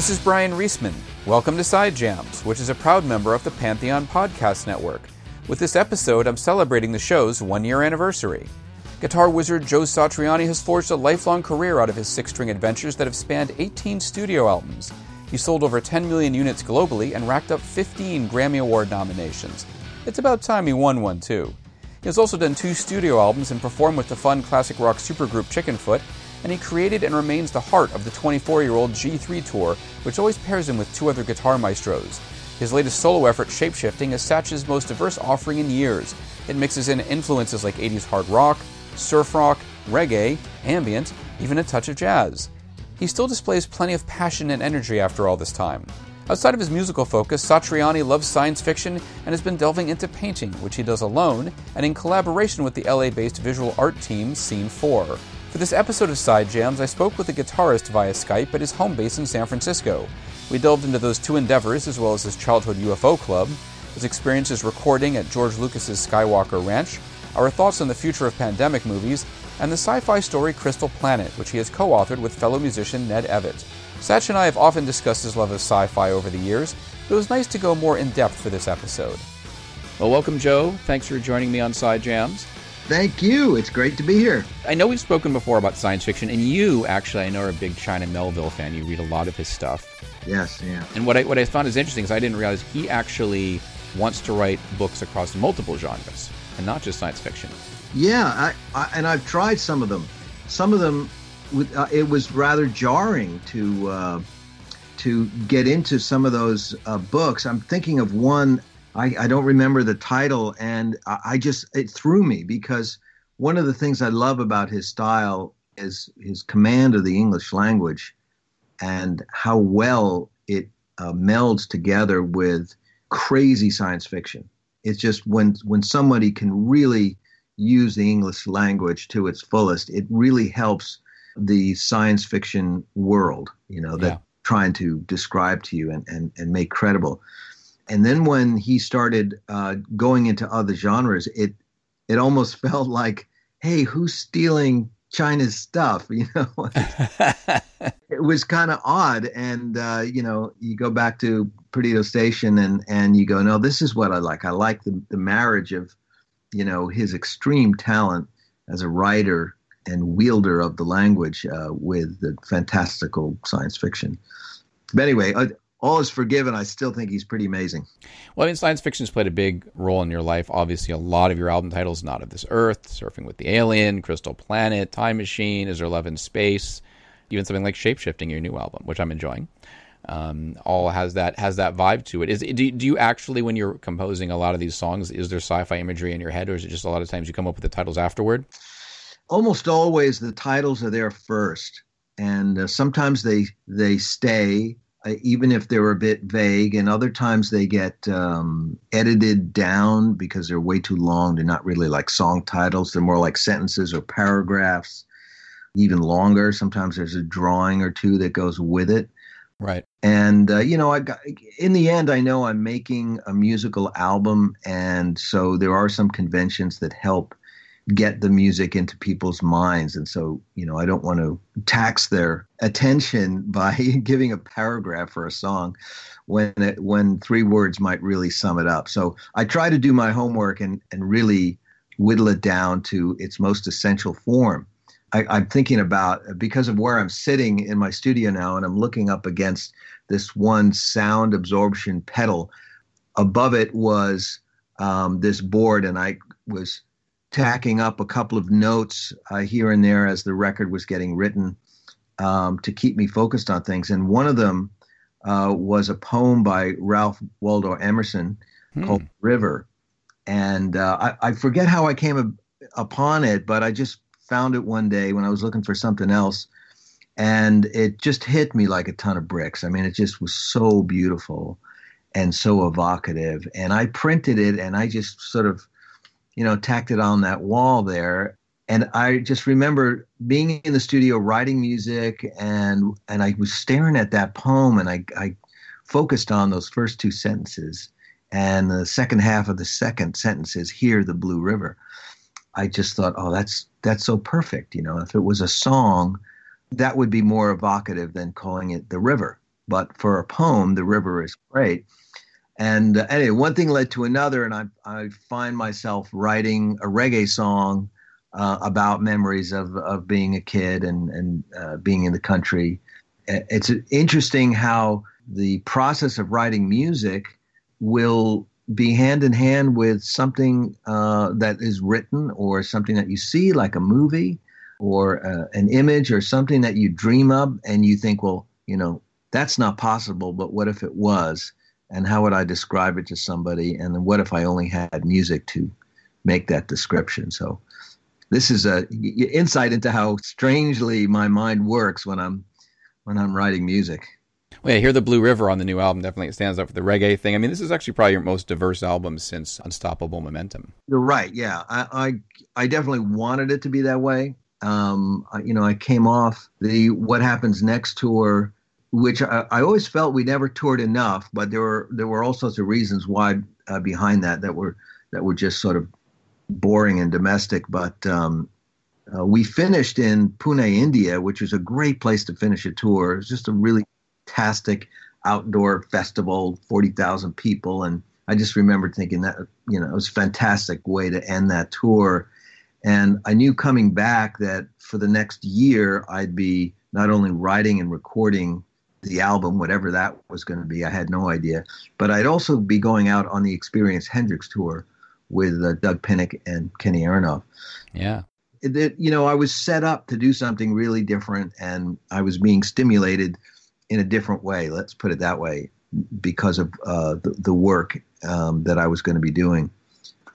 This is Bryan Reesman. Welcome to Side Jams, which is a proud member of the Pantheon Podcast Network. With this episode, I'm celebrating the show's one year anniversary. Guitar wizard Joe Satriani has forged a lifelong career out of his six string adventures that have spanned 18 studio albums. He sold over 10 million units globally and racked up 15 Grammy Award nominations. It's about time he won one, too. He has also done two studio albums and performed with the fun classic rock supergroup Chickenfoot, and he created and remains the heart of the 24 year old G3 tour, which always pairs him with two other guitar maestros. His latest solo effort, Shapeshifting, is Satch's most diverse offering in years. It mixes in influences like 80s hard rock, surf rock, reggae, ambient, even a touch of jazz. He still displays plenty of passion and energy after all this time. Outside of his musical focus, Satriani loves science fiction and has been delving into painting, which he does alone and in collaboration with the LA based visual art team Scene 4. For this episode of Side Jams, I spoke with a guitarist via Skype at his home base in San Francisco. We delved into those two endeavors, as well as his childhood UFO club, his experiences recording at George Lucas's Skywalker Ranch, our thoughts on the future of pandemic movies, and the sci fi story Crystal Planet, which he has co authored with fellow musician Ned Evett. Satch and I have often discussed his love of sci fi over the years, but it was nice to go more in depth for this episode. Well, welcome, Joe. Thanks for joining me on Side Jams. Thank you. It's great to be here. I know we've spoken before about science fiction, and you actually, I know, are a big China Miéville fan. You read a lot of his stuff. Yes, yeah. And what I what I found is interesting is I didn't realize he actually wants to write books across multiple genres and not just science fiction. Yeah, I, I, and I've tried some of them. Some of them, uh, it was rather jarring to uh, to get into some of those uh, books. I'm thinking of one I, I don't remember the title, and I, I just it threw me because one of the things I love about his style is his command of the English language and how well it uh, melds together with crazy science fiction. It's just when when somebody can really use the English language to its fullest, it really helps the science fiction world, you know, that yeah. trying to describe to you and, and, and make credible and then when he started uh, going into other genres, it it almost felt like, hey, who's stealing China's stuff? You know, it was kind of odd. And uh, you know, you go back to Perdido Station, and and you go, no, this is what I like. I like the the marriage of, you know, his extreme talent as a writer and wielder of the language uh, with the fantastical science fiction. But anyway, uh, all is forgiven, I still think he's pretty amazing. Well, I mean, science fiction has played a big role in your life. Obviously, a lot of your album titles, Not of This Earth, Surfing with the Alien, Crystal Planet, Time Machine, Is There Love in Space, even something like Shapeshifting, your new album, which I'm enjoying. Um, all has that has that vibe to it. Is do, do you actually, when you're composing a lot of these songs, is there sci-fi imagery in your head, or is it just a lot of times you come up with the titles afterward? Almost always, the titles are there first, and uh, sometimes they they stay even if they're a bit vague, and other times they get um, edited down because they're way too long. They're not really like song titles, they're more like sentences or paragraphs, even longer. Sometimes there's a drawing or two that goes with it. Right. And, uh, you know, I got, in the end, I know I'm making a musical album. And so there are some conventions that help get the music into people's minds. And so, you know, I don't want to tax their attention by giving a paragraph for a song when it, when three words might really sum it up. So I try to do my homework and, and really whittle it down to its most essential form. I, am thinking about because of where I'm sitting in my studio now, and I'm looking up against this one sound absorption pedal. Above it was um, this board, and I was tacking up a couple of notes uh, here and there as the record was getting written um, to keep me focused on things. And one of them uh, was a poem by Ralph Waldo Emerson hmm. called River. And uh, I, I, forget how I came a, upon it, but I just found it one day when I was looking for something else. And it just hit me like a ton of bricks. I mean, it just was so beautiful and so evocative. And I printed it and I just sort of you know, tacked it on that wall there. And I just remember being in the studio writing music, and and I was staring at that poem, and I, I focused on those first two sentences, and the second half of the second sentence is "Here, the Blue River." I just thought, oh, that's that's so perfect. You know, if it was a song, that would be more evocative than calling it the river but for a poem, The River is great. And uh, anyway, one thing led to another, and I, I find myself writing a reggae song uh, about memories of, of being a kid and, and uh, being in the country. It's interesting how the process of writing music will be hand in hand with something uh, that is written or something that you see, like a movie or uh, an image or something that you dream of, and you think, well, you know, that's not possible, but what if it was? And how would I describe it to somebody? And then what if I only had music to make that description? So this is a insight into how strangely my mind works when I'm when I'm writing music. Well, yeah, Here the Blue River on the new album definitely stands out for the reggae thing. I mean, this is actually probably your most diverse album since Unstoppable Momentum. You're right. Yeah, I I, I definitely wanted it to be that way. Um, I, you know, I came off the What Happens Next tour, which I, I, always felt we never toured enough, but there were there were all sorts of reasons why uh, behind that that were that were just sort of boring and domestic. But um, uh, we finished in Pune, India, which was a great place to finish a tour. It was just a really fantastic outdoor festival, 40,000 people. And I just remember thinking that, you know, it was a fantastic way to end that tour. And I knew coming back that for the next year, I'd be not only writing and recording the album, whatever that was going to be, I had no idea, but I'd also be going out on the Experience Hendrix tour with uh, Doug Pinnick and Kenny Aronoff. Yeah. That you know, I was set up to do something really different, and I was being stimulated in a different way. Let's put it that way, because of uh, the, the work um, that I was going to be doing.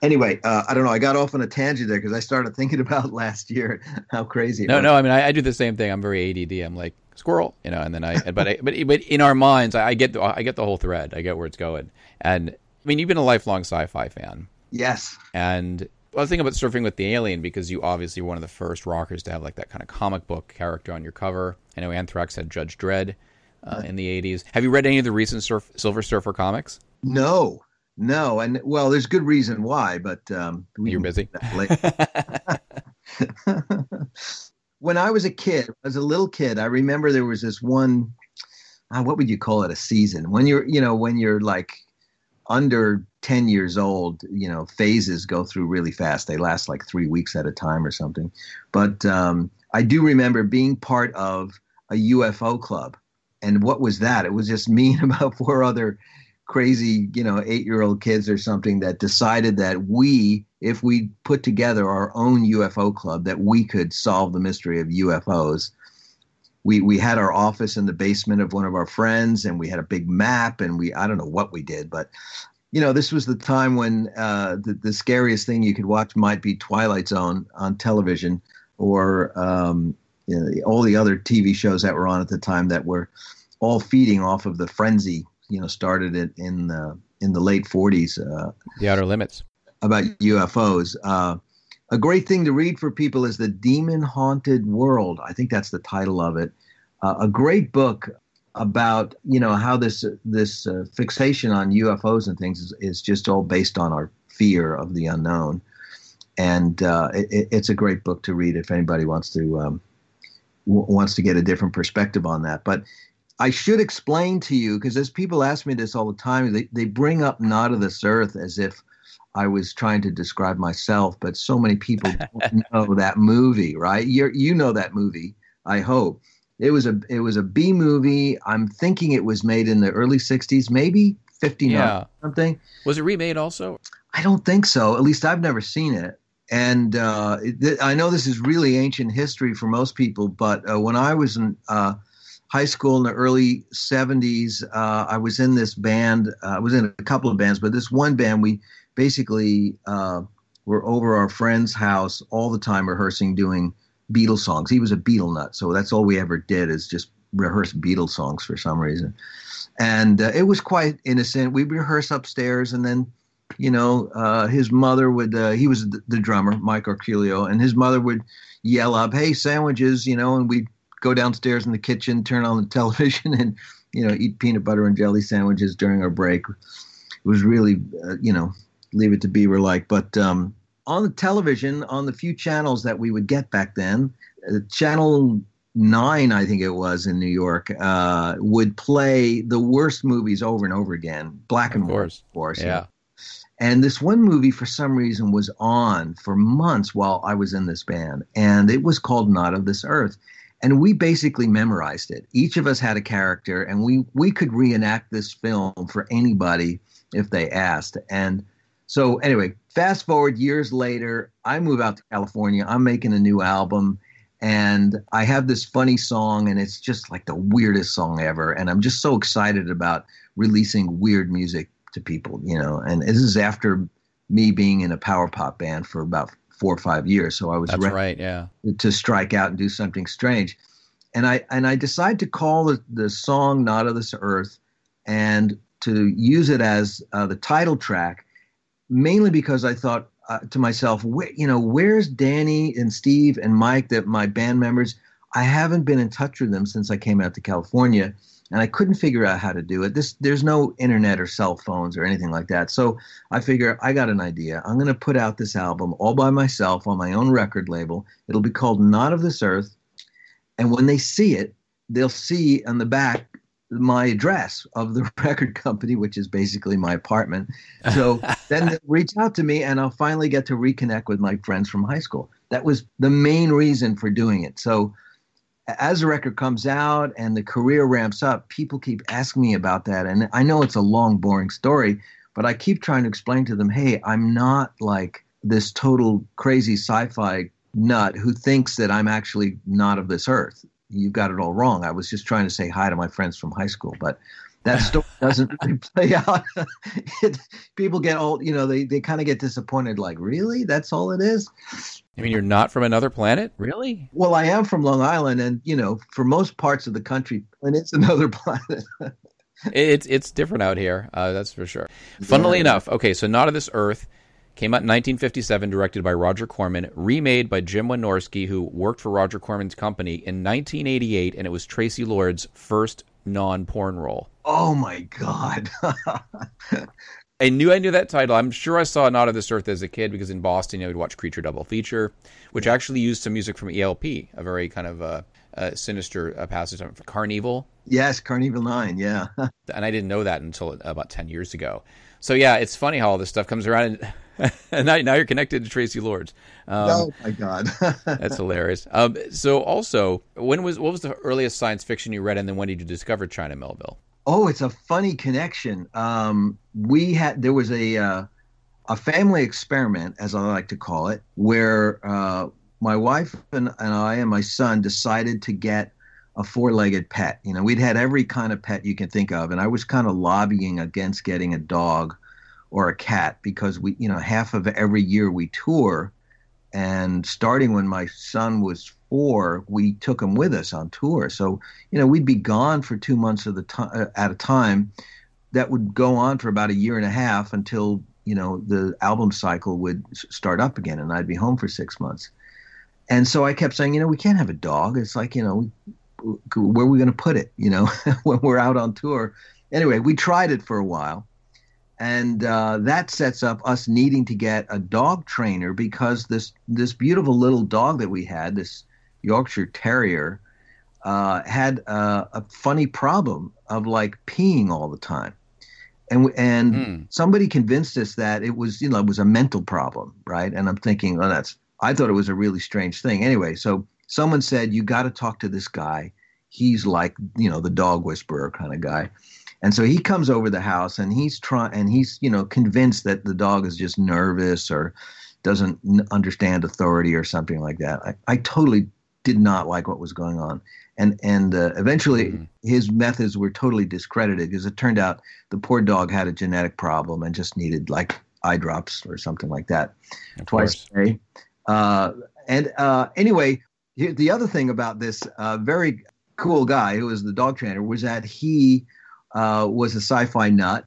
Anyway, uh, I don't know. I got off on a tangent there because I started thinking about last year how crazy. no, was. no. I mean, I, I, do the same thing. I'm very ADD. I'm like squirrel, you know. And then I, but I, but but in our minds, I, I get the, I get the whole thread. I get where it's going. And I mean, you've been a lifelong sci-fi fan. Yes. And I was thinking about surfing with the alien because you obviously were one of the first rockers to have like that kind of comic book character on your cover. I know Anthrax had Judge Dredd uh, in the 80s. Have you read any of the recent surf, Silver Surfer comics? No, no. And well, there's good reason why, but um, you're busy. when I was a kid, as a little kid, I remember there was this one. Uh, what would you call it? A season when you're, you know, when you're like under 10 years old, you know, phases go through really fast. They last like three weeks at a time or something. But um, I do remember being part of a UFO club and what was that? It was just me and about four other crazy, you know, eight year old kids or something that decided that we, if we put together our own UFO club, that we could solve the mystery of UFOs. We, we had our office in the basement of one of our friends and we had a big map and we I don't know what we did but you know this was the time when uh, the, the scariest thing you could watch might be Twilight Zone on television or um, you know, all the other TV shows that were on at the time that were all feeding off of the frenzy. You know, started it in the in the late 40s. Uh, the Outer Limits about UFOs. Uh, a great thing to read for people is the Demon Haunted World. I think that's the title of it. Uh, a great book about you know how this this uh, fixation on UFOs and things is, is just all based on our fear of the unknown. And uh, it, it's a great book to read if anybody wants to um, w- wants to get a different perspective on that. But I should explain to you because as people ask me this all the time, they, they bring up Not of This Earth as if I was trying to describe myself, but so many people don't know that movie, right? You you know that movie, I hope. It was a it was a B movie. I'm thinking it was made in the early '60s, maybe '59 yeah. something. Was it remade also? I don't think so. At least I've never seen it. And uh, it, I know this is really ancient history for most people, but uh, when I was in uh, high school in the early 70s, uh, I was in this band. Uh, I was in a couple of bands, but this one band, we basically uh, were over our friend's house all the time rehearsing, doing Beatles songs. He was a Beatle nut, so that's all we ever did is just rehearse Beatles songs for some reason. And uh, it was quite innocent. We'd rehearse upstairs, and then, you know, uh, his mother would, uh, he was the, the drummer, Mike Arculio, and his mother would yell up, hey, sandwiches, you know, and we'd go downstairs in the kitchen, turn on the television, and you know eat peanut butter and jelly sandwiches during our break. It was really, uh, you know, leave it to Beaver like. But um, on the television, on the few channels that we would get back then, uh, channel nine, I think it was in New York, uh, would play the worst movies over and over again, black and white, of course. Yeah. And this one movie, for some reason, was on for months while I was in this band, and it was called Not of This Earth. And we basically memorized it. Each of us had a character, and we we could reenact this film for anybody if they asked. And so, anyway, fast forward years later, I move out to California. I'm making a new album and I have this funny song, and it's just like the weirdest song ever. And I'm just so excited about releasing weird music to people, you know. And this is after me being in a power pop band for about four or five years, so I was That's right, yeah, to strike out and do something strange. And I and I decided to call the, the song "Not of This Earth" and to use it as uh, the title track, mainly because I thought uh, to myself, where, you know, where's Danny and Steve and Mike, that my band members? I haven't been in touch with them since I came out to California, and I couldn't figure out how to do it. This there's no internet or cell phones or anything like that. So I figure I got an idea. I'm going to put out this album all by myself on my own record label. It'll be called Not of This Earth, and when they see it, they'll see on the back my address of the record company, which is basically my apartment. So then they reach out to me, and I'll finally get to reconnect with my friends from high school. That was the main reason for doing it. So as the record comes out and the career ramps up, people keep asking me about that. And I know it's a long, boring story, but I keep trying to explain to them hey, I'm not like this total crazy sci fi nut who thinks that I'm actually not of this earth you've got it all wrong. I was just trying to say hi to my friends from high school, but that story doesn't really play out. it, people get old, you know, they, they kind of get disappointed, like, really? That's all it is? I mean, you're not from another planet? Really? Well, I am from Long Island, and, you know, for most parts of the country, and it's another planet. it's it's different out here, uh, that's for sure. Funnily yeah. enough, okay, so Not of This Earth Came out in 1957, directed by Roger Corman, remade by Jim Wynorski, who worked for Roger Corman's company in 1988, and it was Traci Lords' first non-porn role. Oh my god! I knew I knew that title. I'm sure I saw Not of This Earth as a kid because in Boston, you we'd watch Creature Double Feature, which actually used some music from ELP, a very kind of uh, uh, sinister uh, passage from Karn Evil. Yes, Karn Evil Nine, yeah. and I didn't know that until about 10 years ago. So yeah, it's funny how all this stuff comes around. And and now, now you're connected to Traci Lords. Um, oh my god, that's hilarious. Um, so also, when was what was the earliest science fiction you read, and then when did you discover China Miéville? Oh, it's a funny connection. Um, we had there was a uh, a family experiment, as I like to call it, where uh, my wife and, and I and my son decided to get a four-legged pet. You know, we'd had every kind of pet you can think of, and I was kind of lobbying against getting a dog or a cat because we, you know, half of every year we tour. And starting when my son was four, we took him with us on tour. So, you know, we'd be gone for two months of the time uh, at a time. That would go on for about a year and a half until you know the album cycle would start up again, and I'd be home for six months. And so I kept saying, you know, we can't have a dog. It's like, you know, where are we going to put it? You know, when we're out on tour. Anyway, we tried it for a while and uh, that sets up us needing to get a dog trainer because this this beautiful little dog that we had, this Yorkshire Terrier, uh, had a, a, funny problem of like peeing all the time, and and mm. somebody convinced us that it was you know it was a mental problem, right? And I'm thinking, oh, that's I thought it was a really strange thing. Anyway, so someone said you got to talk to this guy. He's like you know the dog whisperer kind of guy. And so he comes over the house and he's trying and he's, you know, convinced that the dog is just nervous or doesn't understand authority or something like that. I, I totally did not like what was going on. And and uh, eventually mm-hmm. his methods were totally discredited because it turned out the poor dog had a genetic problem and just needed like eye drops or something like that of twice course. a day. Uh, and uh, anyway, the other thing about this uh, very cool guy who was the dog trainer was that he uh, was a sci-fi nut,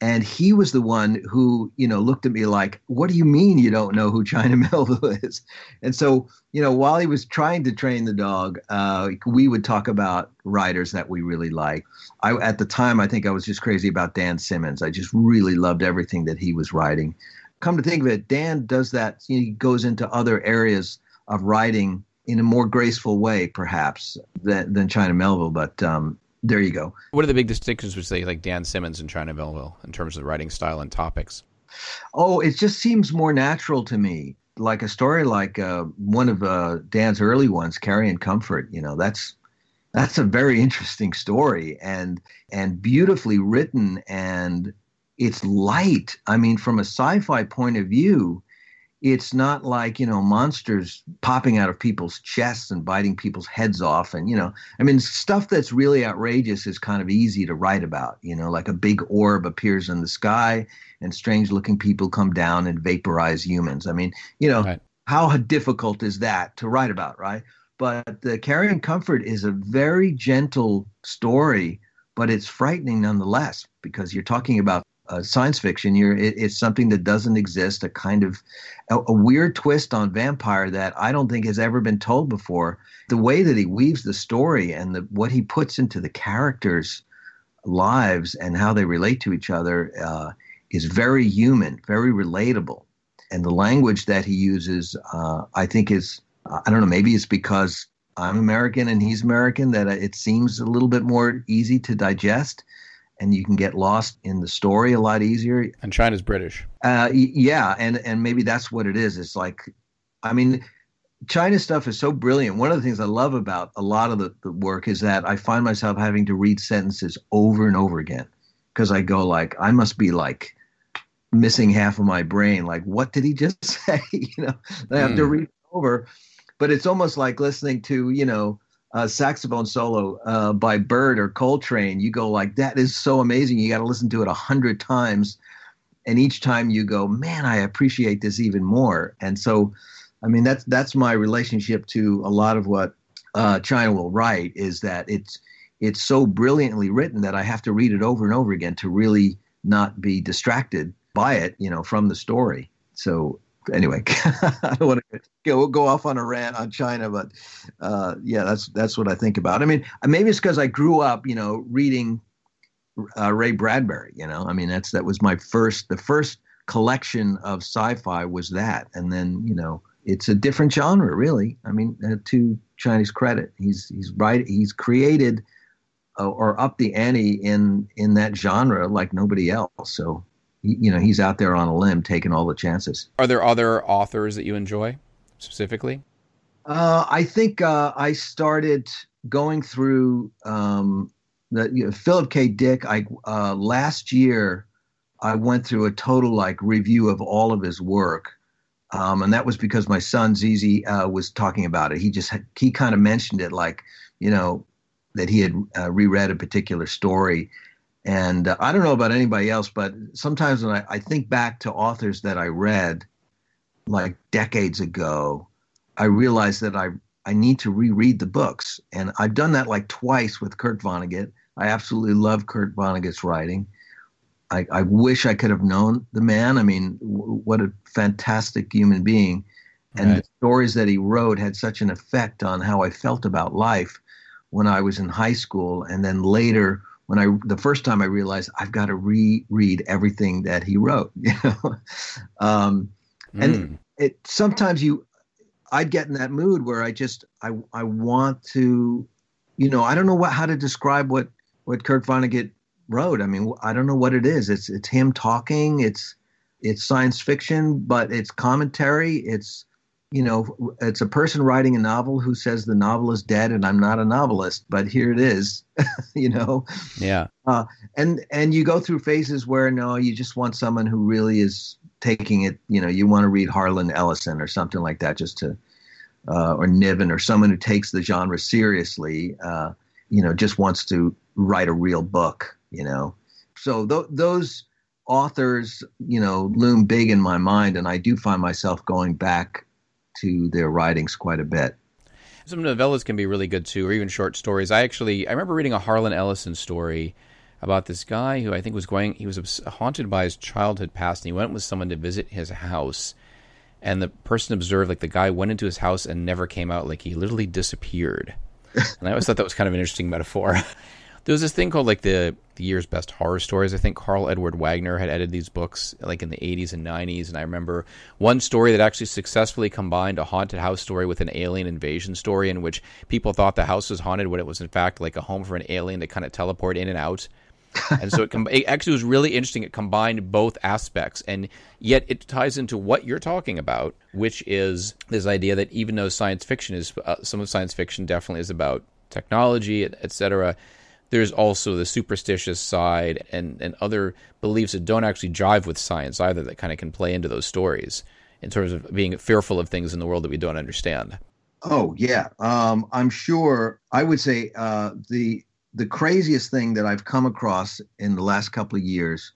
and he was the one who you know looked at me like, "What do you mean you don't know who China Miéville is?" And so you know, while he was trying to train the dog, uh, we would talk about writers that we really like. I at the time, I think I was just crazy about Dan Simmons. I just really loved everything that he was writing. Come to think of it, Dan does that. He goes into other areas of writing in a more graceful way, perhaps than, than China Miéville. But um, there you go. What are the big distinctions with say like Dan Simmons and China Miéville in terms of the writing style and topics? Oh, it just seems more natural to me. Like a story like uh, one of uh, Dan's early ones, Carrion Comfort. You know, that's that's a very interesting story and and beautifully written and it's light. I mean, from a sci-fi point of view, it's not like you know monsters popping out of people's chests and biting people's heads off and you know i mean stuff that's really outrageous is kind of easy to write about you know like a big orb appears in the sky and strange looking people come down and vaporize humans i mean you know right. how difficult is that to write about right but the Carrion Comfort is a very gentle story but it's frightening nonetheless because you're talking about uh, science fiction. You're it, it's something that doesn't exist. A kind of a, a, weird twist on vampire that I don't think has ever been told before. The way that he weaves the story and the, what he puts into the characters' lives and how they relate to each other uh, is very human, very relatable. And the language that he uses, uh, I think, is I don't know. Maybe it's because I'm American and he's American that it seems a little bit more easy to digest and you can get lost in the story a lot easier. And China's British. Uh, yeah, and and maybe that's what it is. It's like, I mean, China stuff is so brilliant. One of the things I love about a lot of the, the work is that I find myself having to read sentences over and over again because I go like, I must be like missing half of my brain. Like, what did he just say? you know, I have mm. to hmm. read over. But it's almost like listening to, you know, uh, saxophone solo uh, by Bird or Coltrane, you go like, that is so amazing. You got to listen to it a hundred times, and each time you go, man, I appreciate this even more. And so, I mean, that's that's my relationship to a lot of what uh, China will write is that it's it's so brilliantly written that I have to read it over and over again to really not be distracted by it, you know, from the story. So anyway, I don't want to go go off on a rant on China, but uh, yeah, that's that's what I think about. I mean, maybe it's because I grew up, you know, reading uh, Ray Bradbury. You know, I mean, that's that was my first the first collection of sci-fi was that, and then you know, it's a different genre, really. I mean, uh, to Chinese credit, he's he's right, he's created. Uh, or up the ante in in that genre like nobody else. So you know he's out there on a limb taking all the chances. Are there other authors that you enjoy specifically? Uh, I think uh, I started going through um, the you know, Philip K. Dick. I uh, last year I went through a total like review of all of his work. Um, and that was because my son ZZ uh, was talking about it. He just he kind of mentioned it, like you know, that he had uh, reread a particular story, and uh, I don't know about anybody else, but sometimes when I, I, think back to authors that I read like decades ago, I realize that I, I need to reread the books. And I've done that like twice with Kurt Vonnegut. I absolutely love Kurt Vonnegut's writing. I, I wish I could have known the man. I mean, w- what a fantastic human being. And right. the stories that he wrote had such an effect on how I felt about life when I was in high school and then later when I the first time I realized I've got to reread everything that he wrote. You know, um, and mm. it sometimes you I'd get in that mood where I just I I want to, you know, I don't know what how to describe what what Kurt Vonnegut wrote. I mean, I don't know what it is. It's it's him talking. It's it's science fiction, but it's commentary. It's you know, it's a person writing a novel who says the novel is dead and I'm not a novelist, but here it is, you know? Yeah. Uh, and, and you go through phases where no, you just want someone who really is taking it, you know, you want to read Harlan Ellison or something like that just to, uh, or Niven or someone who takes the genre seriously, uh, you know, just wants to write a real book, you know? So th- those authors, you know, loom big in my mind. And I do find myself going back to their writings quite a bit. Some novellas can be really good too, or even short stories. I actually I remember reading a Harlan Ellison story about this guy who I think was going. He was haunted by his childhood past, and he went with someone to visit his house. And the person observed like the guy went into his house and never came out. Like he literally disappeared. and I always thought that was kind of an interesting metaphor. There was this thing called like the the year's best horror stories. I think Karl Edward Wagner had edited these books like in the 80s and 90s, and I remember one story that actually successfully combined a haunted house story with an alien invasion story, in which people thought the house was haunted when it was in fact like a home for an alien to kind of teleport in and out. and so it, com- it, actually was really interesting. It combined both aspects, and yet it ties into what you're talking about, which is this idea that even though science fiction is uh, some of science fiction definitely is about technology, etc there's also the superstitious side and, and other beliefs that don't actually jive with science either that kind of can play into those stories in terms of being fearful of things in the world that we don't understand. Oh yeah, um, I'm sure. I would say uh, the the craziest thing that I've come across in the last couple of years.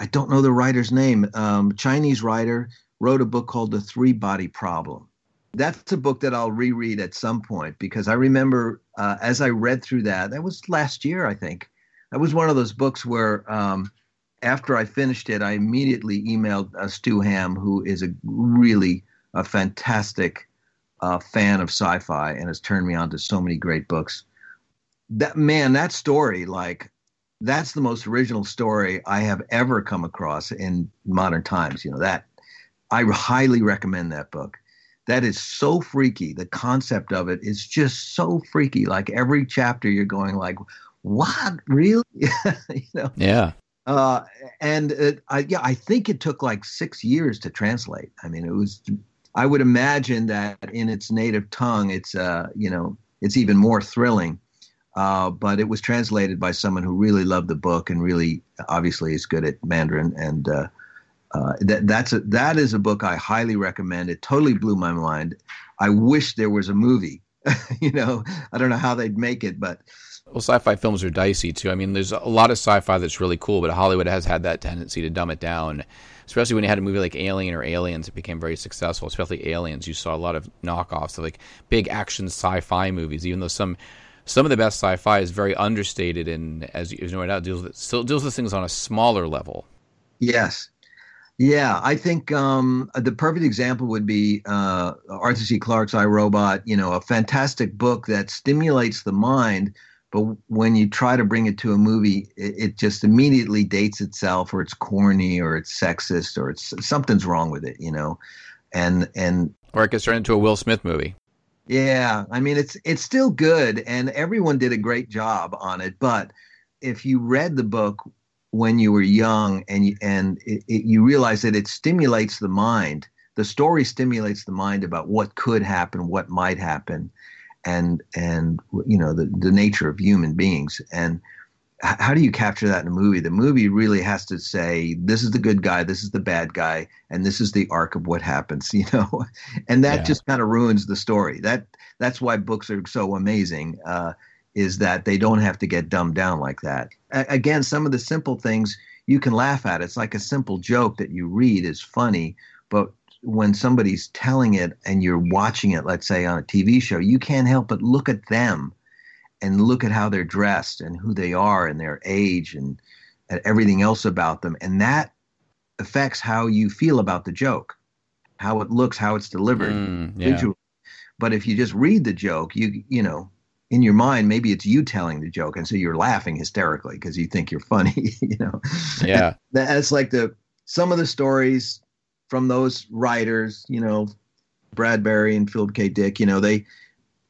I don't know the writer's name. Um, Chinese writer wrote a book called The Three Body Problem, that's a book that I'll reread at some point because I remember uh, as I read through that, that was last year, I think. That was one of those books where um, after I finished it, I immediately emailed uh, Stu Hamm, who is a really a fantastic uh, fan of sci-fi and has turned me on to so many great books. That man, that story, like that's the most original story I have ever come across in modern times. You know that I highly recommend that book that is so freaky. The concept of it is just so freaky. Like every chapter, you're going like, "What? Really?" you know? Yeah. Uh, and it, I, yeah, I think it took like six years to translate. I mean, it was. I would imagine that in its native tongue, it's uh, you know, it's even more thrilling. Uh, but it was translated by someone who really loved the book and really, obviously, is good at Mandarin and. Uh, that that's a, that is a book I highly recommend. It totally blew my mind. I wish there was a movie. you know, I don't know how they'd make it, but well, sci-fi films are dicey too. I mean, there's a lot of sci-fi that's really cool, but Hollywood has had that tendency to dumb it down. Especially when you had a movie like Alien or Aliens, it became very successful. Especially Aliens, you saw a lot of knockoffs of like big action sci-fi movies. Even though some some of the best sci-fi is very understated and, as you, know, out deals with, still deals with things on a smaller level. Yes, yeah, I think um, the perfect example would be uh, Arthur C. Clarke's I, Robot. You know, a fantastic book that stimulates the mind, but when you try to bring it to a movie, it, it, just immediately dates itself, or it's corny, or it's sexist, or it's something's wrong with it. You know, and and or it gets turned into a Will Smith movie. Yeah, I mean it's it's still good, and everyone did a great job on it, but if you read the book when you were young and and it, it, you realize that it stimulates the mind. The story stimulates the mind about what could happen what might happen and and you know the, the nature of human beings. And how do you capture that in a movie? The movie really has to say this is the good guy this is the bad guy and this is the arc of what happens you know? And that yeah. just kind of ruins the story. That that's why books are so amazing. Uh, is that they don't have to get dumbed down like that. A- again, some of the simple things you can laugh at. It's like a simple joke that you read is funny, but when somebody's telling it and you're watching it, let's say on a TV show, you can't help but look at them and look at how they're dressed and who they are and their age and, and everything else about them. And that affects how you feel about the joke, how it looks, how it's delivered mm, yeah. But if you just read the joke, you you know, in your mind, maybe it's you telling the joke, and so you're laughing hysterically because you think you're funny. you know, yeah. That's like the some of the stories from those writers. You know, Bradbury and Philip K. Dick. You know, they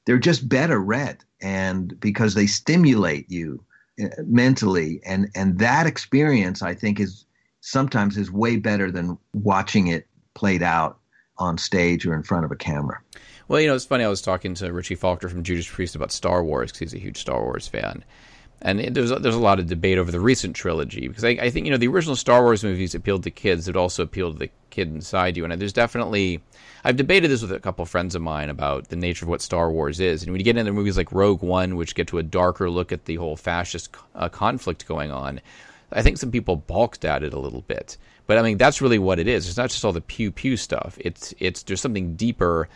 they're just better read, and because they stimulate you uh, mentally, and and that experience, I think, is sometimes is way better than watching it played out on stage or in front of a camera. Well, you know, it's funny. I was talking to Richie Faulkner from Judas Priest about Star Wars because he's a huge Star Wars fan, and there's there's a lot of debate over the recent trilogy because I, I, think you know the original Star Wars movies appealed to kids. It also appealed to the kid inside you, and there's definitely I've debated this with a couple friends of mine about the nature of what Star Wars is, and when you get into movies like Rogue One, which get to a darker look at the whole fascist uh, conflict going on, I think some people balked at it a little bit. But I mean, that's really what it is. It's not just all the pew pew stuff. It's it's there's something deeper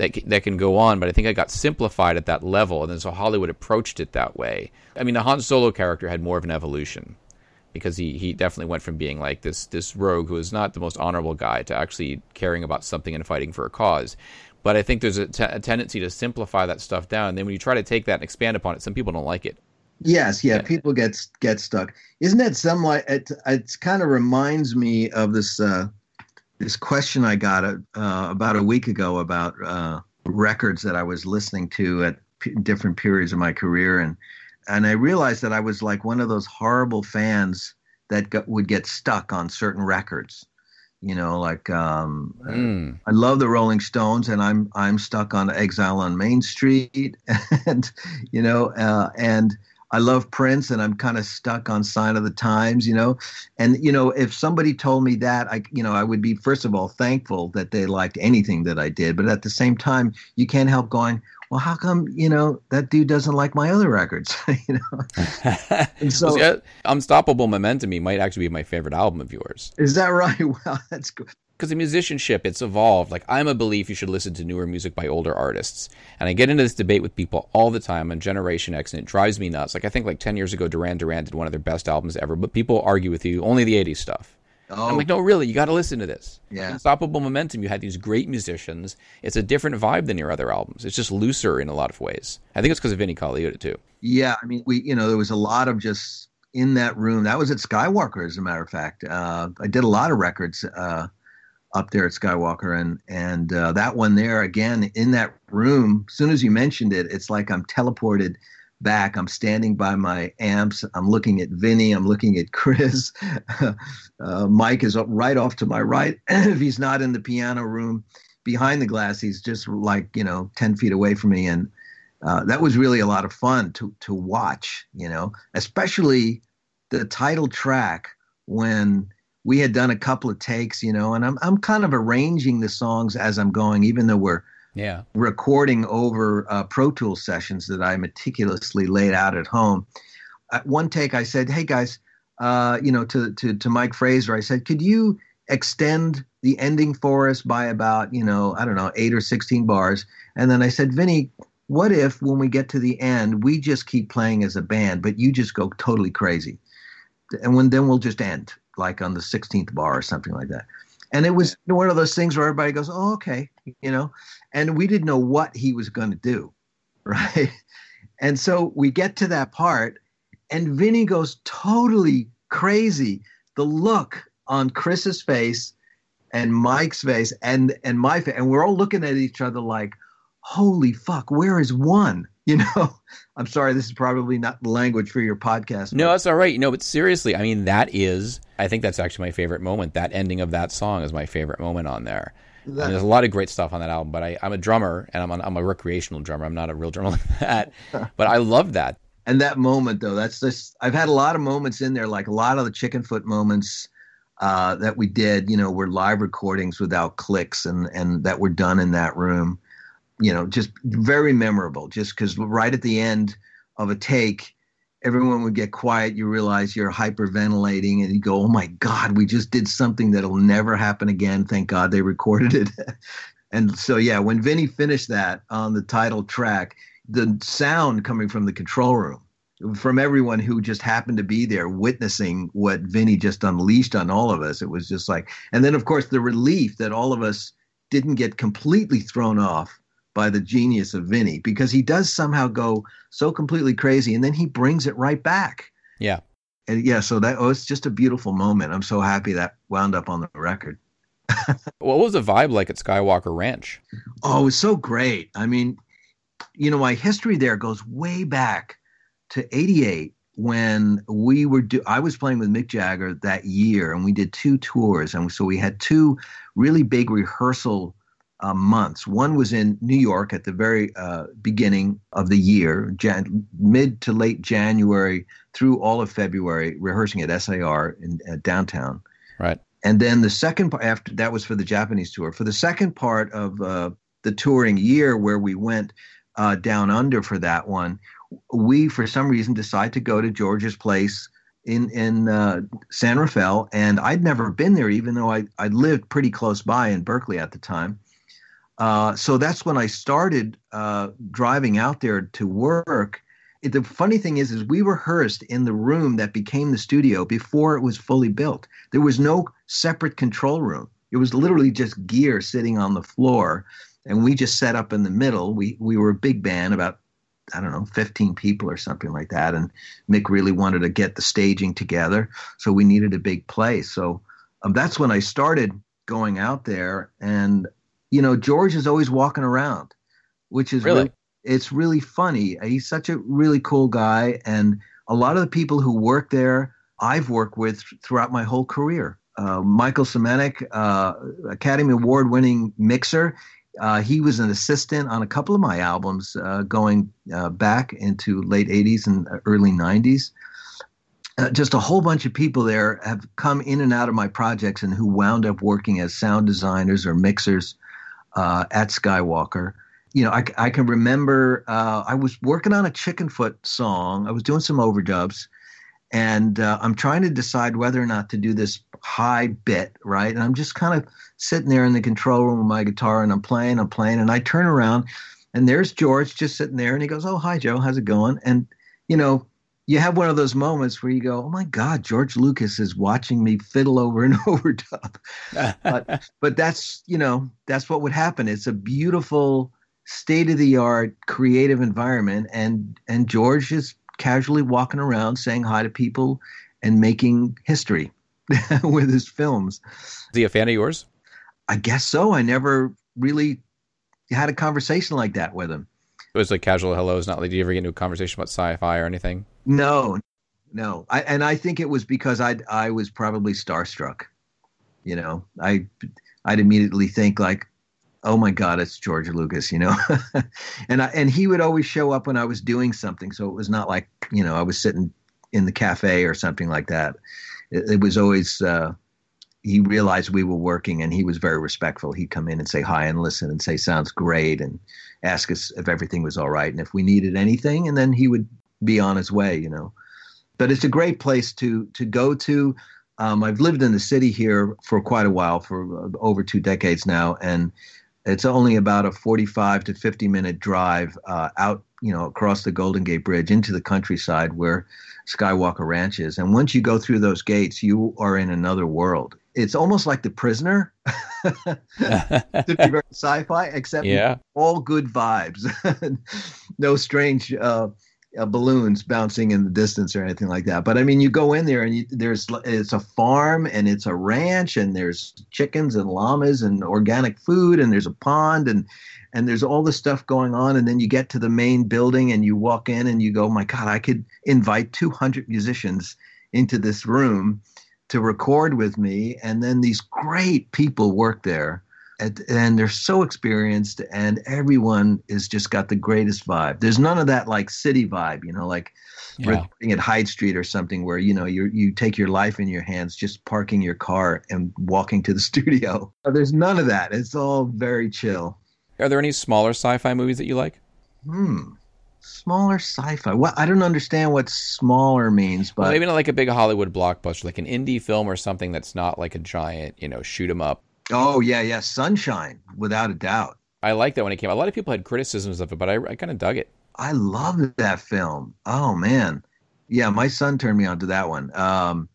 that that can go on. But I think it got simplified at that level, and then so Hollywood approached it that way. I mean, the Han Solo character had more of an evolution because he, he definitely went from being like this this rogue who is not the most honorable guy to actually caring about something and fighting for a cause. But I think there's a, t- a tendency to simplify that stuff down. And then when you try to take that and expand upon it, some people don't like it. Yes, yeah, people get get stuck. Isn't that some like it? It kind of reminds me of this uh, this question I got uh, about a week ago about uh, records that I was listening to at p- different periods of my career, and and I realized that I was like one of those horrible fans that got, would get stuck on certain records. You know, like um, mm. I love the Rolling Stones, and I'm I'm stuck on Exile on Main Street, and you know, uh, and I love Prince and I'm kind of stuck on Sign of the Times, you know. And you know, if somebody told me that, I you know, I would be first of all thankful that they liked anything that I did, but at the same time, you can't help going, well, how come you know that dude doesn't like my other records? you know, and so well, see, uh, Unstoppable Momentum me might actually be my favorite album of yours. Is that right? Well, that's good because the musicianship it's evolved. Like i'm a belief you should listen to newer music by older artists. And i get into this debate with people all the time on generation x and it drives me nuts. Like i think like 10 years ago duran duran did one of their best albums ever but people argue with you only the 80s stuff. Oh. i'm like no really you got to listen to this. Yeah. Unstoppable momentum. You had these great musicians. It's a different vibe than your other albums. It's just looser in a lot of ways. I think it's because of vinnie colaiuta too. Yeah i mean we you know there was a lot of just in that room. That was at skywalker as a matter of fact. Uh, i did a lot of records uh, up there at Skywalker, and and uh, that one there again in that room. As soon as you mentioned it, it's like I'm teleported back. I'm standing by my amps. I'm looking at Vinnie. I'm looking at Chris. uh, Mike is right off to my right. if he's not in the piano room behind the glass, he's just like you know ten feet away from me, and uh, that was really a lot of fun to to watch. You know, especially the title track when we had done a couple of takes, you know, and I'm I'm kind of arranging the songs as I'm going, even though we're yeah recording over uh, Pro Tools sessions that I meticulously laid out at home. At one take, I said, "Hey guys, uh, you know, to to to Mike Fraser, I said, could you extend the ending for us by about you know I don't know eight or sixteen bars?" And then I said, "Vinnie." What if, when we get to the end, we just keep playing as a band, but you just go totally crazy, and when then we'll just end like on the 16th bar or something like that. And it was one of those things where everybody goes, "Oh, okay," you know, and we didn't know what he was going to do, right? And so we get to that part, and Vinny goes totally crazy. The look on Chris's face and Mike's face and and my face, and we're all looking at each other like, "Holy fuck, where is one?" You know, I'm sorry, this is probably not the language for your podcast. No, that's all right. No, but seriously, I mean, that is, I think that's actually my favorite moment. That ending of that song is my favorite moment on there. That, I mean, there's a lot of great stuff on that album, but I, am a drummer and I'm, I'm a recreational drummer. I'm not a real drummer like that, but I love that. And that moment, though, that's just, I've had a lot of moments in there, like a lot of the Chickenfoot moments. Uh, that we did, you know, were live recordings without clicks and and that were done in that room you know, just very memorable. Just because right at the end of a take, everyone would get quiet. You realize you're hyperventilating, and you go, "Oh my God, we just did something that'll never happen again." Thank God they recorded it. and so, yeah, when Vinnie finished that on the title track, the sound coming from the control room, from everyone who just happened to be there witnessing what Vinnie just unleashed on all of us, it was just like, and then of course the relief that all of us didn't get completely thrown off by the genius of Vinny because he does somehow go so completely crazy and then he brings it right back. Yeah. And yeah, so that oh, it's just a beautiful moment. I'm so happy that wound up on the record. what was the vibe like at Skywalker Ranch? Oh, it was so great. I mean, you know, my history there goes way back to 88 when we were do I was playing with Mick Jagger that year and we did two tours and so we had two really big rehearsal uh, months. One was in New York at the very uh, beginning of the year, Jan- mid to late January through all of February, rehearsing at SAR in uh, downtown. Right. And then the second part after that was for the Japanese tour. For the second part of uh, the touring year, where we went uh, down under for that one, we for some reason decided to go to George's place in in uh, San Rafael, and I'd never been there, even though I I lived pretty close by in Berkeley at the time. Uh, so that's when I started uh, driving out there to work. It, the funny thing is, is we rehearsed in the room that became the studio before it was fully built. There was no separate control room. It was literally just gear sitting on the floor, and we just set up in the middle. We we were a big band, about I don't know, 15 people or something like that. And Mick really wanted to get the staging together. So we needed a big place. So um, that's when I started going out there. And, you know, George is always walking around, which is really, really it's really funny. He's such a really cool guy. And a lot of the people who work there, I've worked with throughout my whole career. Uh, Michael Semanick, uh, Academy Award winning mixer. Uh, he was an assistant on a couple of my albums uh, going uh, back into late 80s and early 90s. Uh, just a whole bunch of people there have come in and out of my projects and who wound up working as sound designers or mixers uh, at Skywalker. You know, I, I can remember uh, I was working on a Chickenfoot song. I was doing some overdubs, and I'm trying to decide whether or not to do this high bit, right? And I'm just kind of sitting there in the control room with my guitar and I'm playing, I'm playing, and I turn around and there's George just sitting there and he goes, Oh, hi, Joe, how's it going? And, you know, you have one of those moments where you go, Oh my God, George Lucas is watching me fiddle over an overdub. but, but that's, you know, that's what would happen. It's a beautiful, state of the art, creative environment. And, and George is casually walking around saying hi to people and making history with his films. Is he a fan of yours? I guess so. I never really had a conversation like that with him. It was like casual hellos, not like did you ever get into a conversation about sci-fi or anything? No, no. I, and I think it was because I I was probably starstruck. You know, I I'd immediately think like, oh my God, it's George Lucas. You know, and I and he would always show up when I was doing something, so it was not like you know I was sitting in the cafe or something like that. It, it was always. Uh, he realized we were working and he was very respectful. He'd come in and say hi and listen and say, sounds great, and ask us if everything was all right and if we needed anything. And then he would be on his way, you know. But it's a great place to to go to. Um, I've lived in the city here for quite a while, for uh, over two decades now, and it's only about a 45 to 50 minute drive uh, out, you know, across the Golden Gate Bridge into the countryside where Skywalker Ranch is. And once you go through those gates, you are in another world it's almost like the prisoner. To be very sci-fi except yeah. all good vibes. No strange uh, uh, balloons bouncing in the distance or anything like that. But i mean you go in there and you, there's it's a farm and it's a ranch and there's chickens and llamas and organic food and there's a pond and and there's all this stuff going on. And then you get to the main building and you walk in and you go my god i could invite 200 musicians into this room to record with me. And then these great people work there. And, and they're so experienced, and everyone is just got the greatest vibe. There's none of that like city vibe, you know, like yeah. recording at Hyde Street or something where you know you you take your life in your hands, just parking your car and walking to the studio. There's none of that. It's all very chill. Are there any smaller sci-fi movies that you like? Hmm smaller sci-fi. Well, I don't understand what smaller means, but well, maybe not like a big Hollywood blockbuster, like an indie film or something that's not like a giant, you know, shoot 'em up. Oh yeah, yeah, Sunshine, without a doubt. I like that when it came. out. A lot of people had criticisms of it, but I, I kind of dug it. I loved that film. Oh man, yeah, my son turned me on to that one. Um,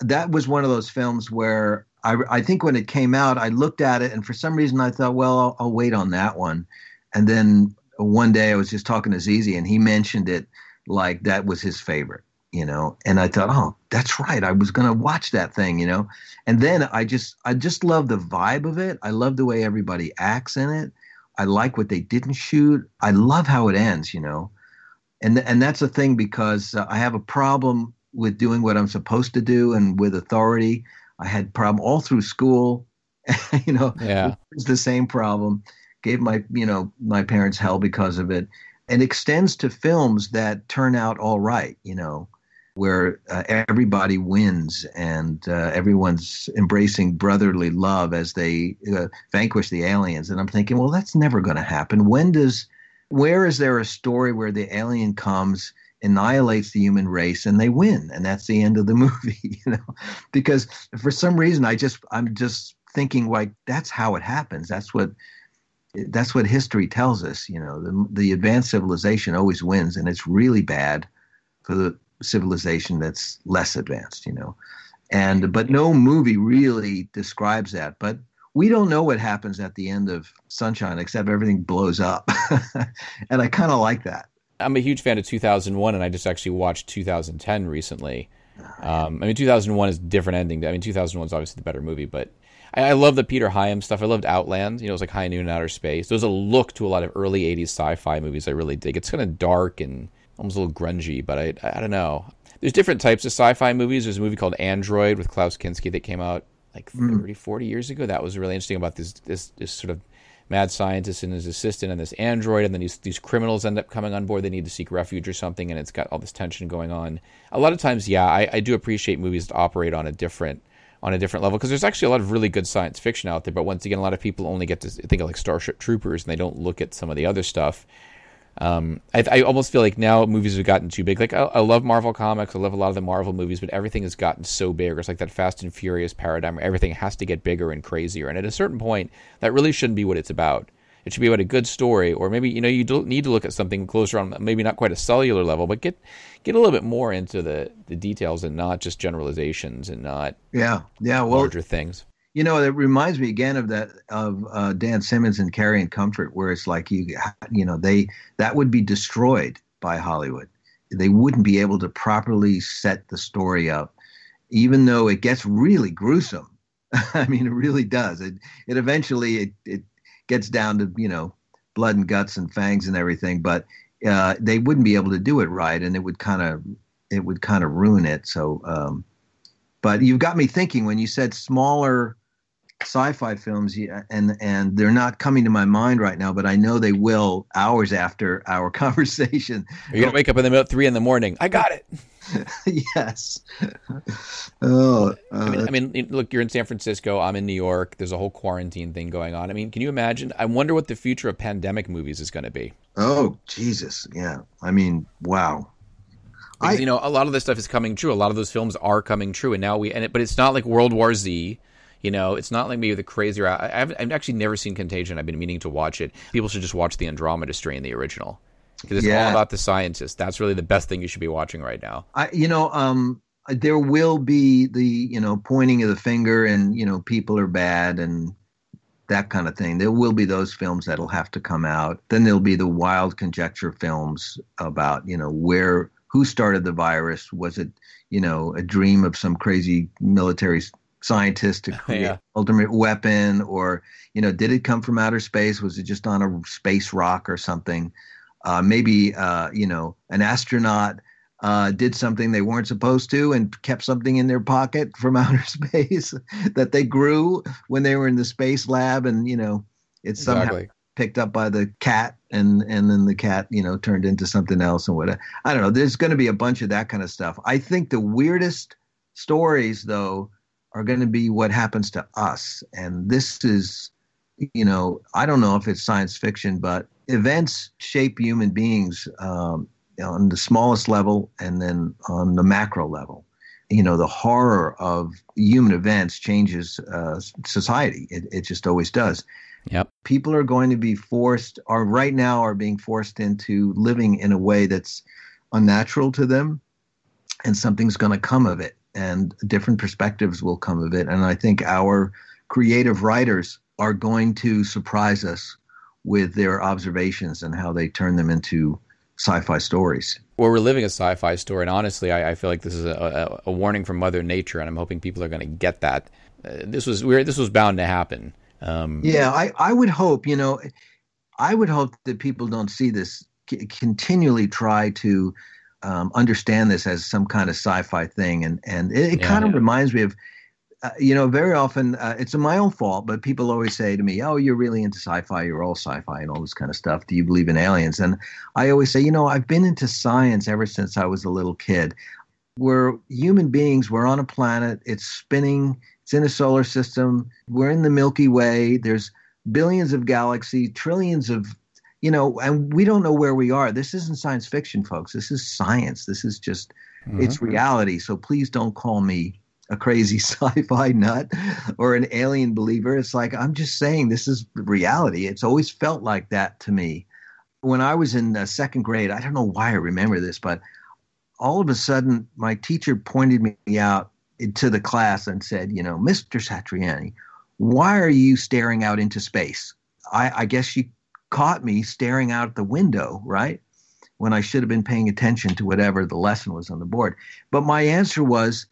that was one of those films where I, I think when it came out, I looked at it, and for some reason I thought, well, I'll, I'll wait on that one. And then one day I was just talking to ZZ and he mentioned it like that was his favorite, you know. And I thought, oh, that's right. I was gonna watch that thing, you know. And then I just I just love the vibe of it. I love the way everybody acts in it. I like what they didn't shoot. I love how it ends, you know. And and that's the thing because uh, I have a problem with doing what I'm supposed to do and with authority. I had problem all through school. you know, yeah. it's the same problem gave my you know my parents hell because of it and extends to films that turn out all right you know where uh, everybody wins and uh, everyone's embracing brotherly love as they uh, vanquish the aliens and i'm thinking well that's never going to happen. When does where is there a story where the alien comes annihilates the human race and they win and that's the end of the movie you know? Because for some reason i just i'm just thinking like that's how it happens. That's what that's what history tells us. You know, the, the advanced civilization always wins, and it's really bad for the civilization that's less advanced. You know, and but no movie really describes that. But we don't know what happens at the end of Sunshine, except everything blows up, and I kind of like that. I'm a huge fan of 2001, and I just actually watched 2010 recently. Um, I mean, 2001 is a different ending. I mean, 2001 is obviously the better movie, but I, I love the Peter Hyams stuff. I loved Outland. You know, it was like High Noon in Outer Space. There's a look to a lot of early 80s sci-fi movies I really dig. It's kind of dark and almost a little grungy, but I, I don't know. There's different types of sci-fi movies. There's a movie called Android with Klaus Kinski that came out like hmm. 30, 40 years ago. That was really interesting about this this this sort of mad scientist and his assistant and this android, and then these these criminals end up coming on board. They need to seek refuge or something, and it's got all this tension going on. A lot of times, yeah, I, I do appreciate movies that operate on a different on a different level because there's actually a lot of really good science fiction out there. But once again, a lot of people only get to think of like Starship Troopers, and they don't look at some of the other stuff. Um, I, I, almost feel like now movies have gotten too big. Like I, I, love Marvel comics, I love a lot of the Marvel movies, but everything has gotten so big. It's like that Fast and Furious paradigm where everything has to get bigger and crazier. And at a certain point, that really shouldn't be what it's about. It should be about a good story, or maybe you know you need to look at something closer on maybe not quite a cellular level, but get get a little bit more into the the details and not just generalizations and not yeah yeah well, larger things. You know, it reminds me again of that of uh, Dan Simmons and Carrion Comfort, where it's like you you know they that would be destroyed by Hollywood. They wouldn't be able to properly set the story up, even though it gets really gruesome. I mean, it really does. It it eventually it, it gets down to you know blood and guts and fangs and everything, but uh, they wouldn't be able to do it right, and it would kind of it would kind of ruin it. So, um, but you've got me thinking when you said smaller sci-fi films, and and they're not coming to my mind right now, but I know they will hours after our conversation. You're gonna wake up in the middle three in the morning. I got it. yes. Oh, uh, I, mean, I mean, look, you're in San Francisco. I'm in New York. There's a whole quarantine thing going on. I mean, can you imagine? I wonder what the future of pandemic movies is going to be. Oh, Jesus. Yeah. I mean, wow. Because, I, you know, a lot of this stuff is coming true. A lot of those films are coming true, and now we. And it, but it's not like World War Z. You know, it's not like maybe the crazier. I, I've, I've actually never seen Contagion. I've been meaning to watch it. People should just watch the Andromeda Strain, the original because it's yeah. all about the scientists. That's really the best thing you should be watching right now. I, you know, um, there will be the you know pointing of the finger and you know people are bad and that kind of thing. There will be those films that'll have to come out. Then there'll be the wild conjecture films about you know where who started the virus. Was it you know a dream of some crazy military scientist to create yeah. ultimate weapon or you know did it come from outer space was it just on a space rock or something uh, maybe uh, you know an astronaut uh, did something they weren't supposed to and kept something in their pocket from outer space that they grew when they were in the space lab, and you know it's somehow exactly. picked up by the cat, and and then the cat you know turned into something else and whatever. I don't know. There's going to be a bunch of that kind of stuff. I think the weirdest stories though are going to be what happens to us, and this is you know I don't know if it's science fiction, but events shape human beings um, on the smallest level and then on the macro level. You know, the horror of human events changes uh, society. It, it just always does. Yep. People are going to be forced, or right now are being forced into living in a way that's unnatural to them, and something's going to come of it, and different perspectives will come of it. And I think our creative writers are going to surprise us with their observations and how they turn them into sci-fi stories. Well, we're living a sci-fi story, and honestly, I, I feel like this is a, a, a, warning from Mother Nature, and I'm hoping people are going to get that. Uh, this was this was bound to happen. Um, yeah, I, I would hope. You know, I would hope that people don't see this c- continually try to um, understand this as some kind of sci-fi thing, and and it, it yeah, kind of yeah. reminds me of uh, you know, very often uh, it's my own fault, but people always say to me, "Oh, you're really into sci-fi. You're all sci-fi and all this kind of stuff. Do you believe in aliens?" And I always say, you know, I've been into science ever since I was a little kid. We're human beings. We're on a planet. It's spinning. It's in a solar system. We're in the Milky Way. There's billions of galaxies, trillions of you know, and we don't know where we are. This isn't science fiction, folks. This is science. This is just mm-hmm. it's reality. So please don't call me a crazy sci-fi nut or an alien believer. It's like I'm just saying this is reality. It's always felt like that to me. When I was in second grade, I don't know why I remember this, but all of a sudden my teacher pointed me out to the class and said, "You know, Mr. Satriani, why are you staring out into space?" I, I guess she caught me staring out the window, right? when I should have been paying attention to whatever the lesson was on the board. But my answer was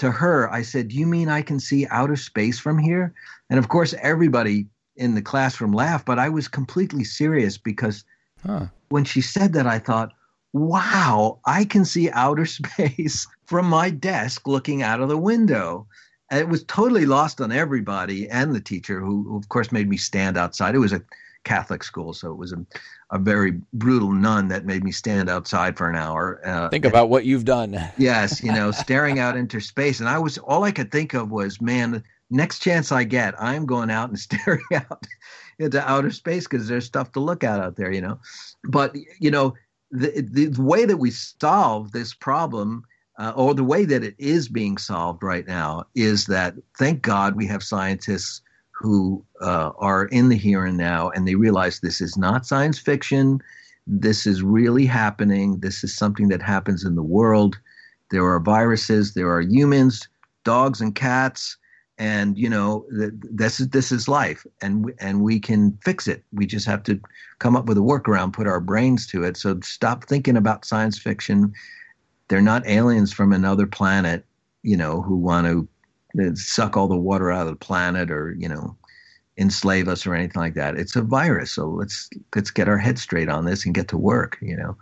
to her, I said, Do you mean I can see outer space from here? And of course, everybody in the classroom laughed, but I was completely serious because huh. when she said that, I thought, wow, I can see outer space from my desk looking out of the window. And it was totally lost on everybody and the teacher, who, who, of course, made me stand outside. It was a Catholic school, so it was a, a very brutal nun that made me stand outside for an hour. Uh, think about and, what you've done. yes, you know, staring out into space, and I was all I could think of was, man, next chance I get, I'm going out and staring out into outer space because there's stuff to look at out there, you know. But you know, the the way that we solve this problem. Uh, or the way that it is being solved right now is that thank God we have scientists who uh, are in the here and now and they realize this is not science fiction. This is really happening. This is something that happens in the world. There are viruses, there are humans, dogs, and cats. And you know this is this is life, and and we can fix it. We just have to come up with a workaround, put our brains to it. So stop thinking about science fiction. They're not aliens from another planet, you know, who want to suck all the water out of the planet or you know enslave us or anything like that. It's a virus, so let's let's get our head straight on this and get to work. You know,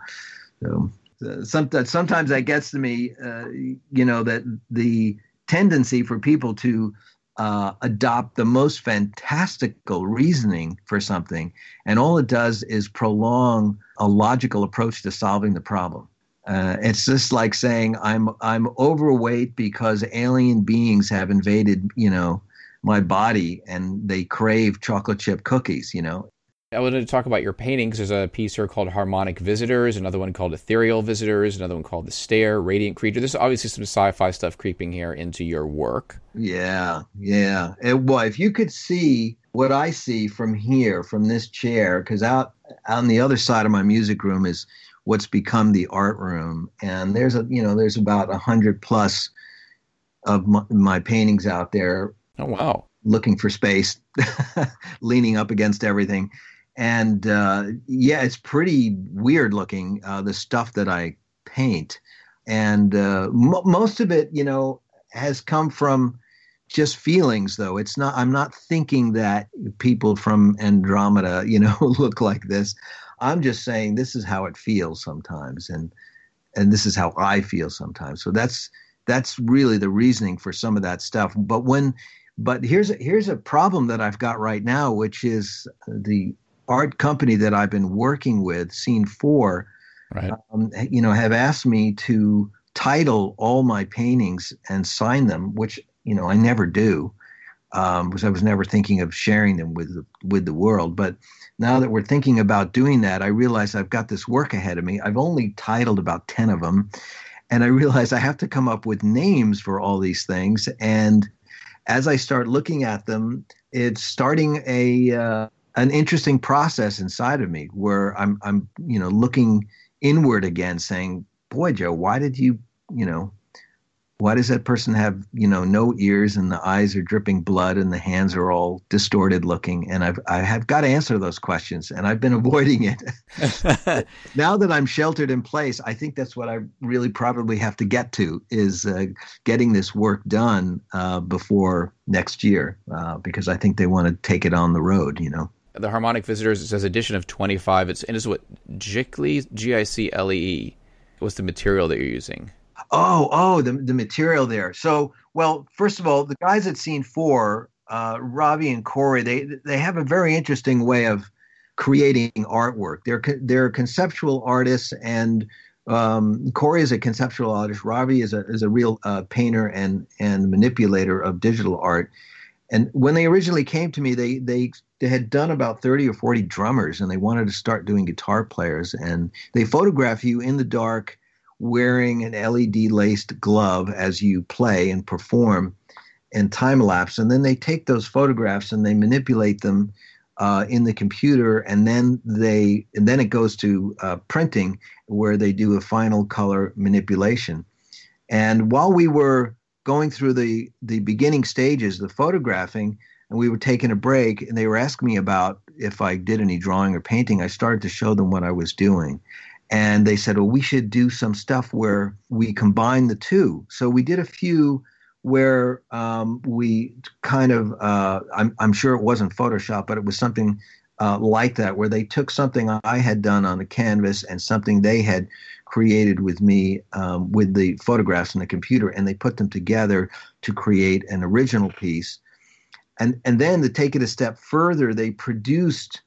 so uh, sometimes sometimes that gets to me. Uh, you know that the tendency for people to uh, adopt the most fantastical reasoning for something, and all it does is prolong a logical approach to solving the problem. Uh, it's just like saying I'm I'm overweight because alien beings have invaded, you know, my body and they crave chocolate chip cookies. You know. I wanted to talk about your paintings. There's a piece here called Harmonic Visitors, another one called Ethereal Visitors, another one called The Stair, Radiant Creature. There's obviously some sci-fi stuff creeping here into your work. Yeah, yeah. It, well, if you could see what I see from here, from this chair, because out on the other side of my music room is what's become the art room. And there's a you know there's about a hundred plus of my, my, paintings out there oh wow. looking for space leaning up against everything. And uh, yeah it's pretty weird looking uh, the stuff that i paint. And uh, m- most of it you know has come from just feelings though. It's not i'm not thinking that people from andromeda you know look like this I'm just saying this is how it feels sometimes, and and this is how I feel sometimes. So that's that's really the reasoning for some of that stuff. But when but here's a, here's a problem that I've got right now, which is the art company that I've been working with, Scene Four, right. um, you know, have asked me to title all my paintings and sign them, which you know I never do, um, because I was never thinking of sharing them with with the world. But now that we're thinking about doing that, I realize I've got this work ahead of me. I've only titled about 10 of them. And I realize I have to come up with names for all these things. And as I start looking at them, it's starting a uh, an interesting process inside of me where I'm I'm you know looking inward again, saying, "Boy, Joe, why did you you know why does that person have you know no ears and the eyes are dripping blood and the hands are all distorted looking? And i've i have got to answer those questions and i've been avoiding it. Now that i'm sheltered in place i think that's what i really probably have to get to is uh, getting this work done uh, before next year uh, because i think they want to take it on the road you know? The harmonic visitors it says edition of 25 it's and it's what Giclée g-i-c-l-e-e what's the material that you're using Oh, oh, the the material there. So, well, first of all, the guys at Scene Four, uh, Ravi and Corey, they they have a very interesting way of creating artwork. They're they're conceptual artists, and um, Corey is a conceptual artist. Ravi is a is a real uh, painter and and manipulator of digital art. And when they originally came to me, they they they had done about 30 or 40 drummers and they wanted to start doing guitar players and they photograph you in the dark wearing an LED laced glove as you play and perform and time lapse. And then they take those photographs and they manipulate them uh, in the computer, and then they and then it goes to uh, printing where they do a final color manipulation. And while we were going through the the beginning stages, the photographing, and we were taking a break, and they were asking me about if I did any drawing or painting. I started to show them what I was doing, and they said, "Well, we should do some stuff where we combine the two. So we did a few where um, we kind of uh, I'm, I'm sure it wasn't Photoshop, but it was something uh, like that, where they took something I had done on a canvas and something they had created with me um, with the photographs in the computer, and they put them together to create an original piece. And and then to take it a step further, they produced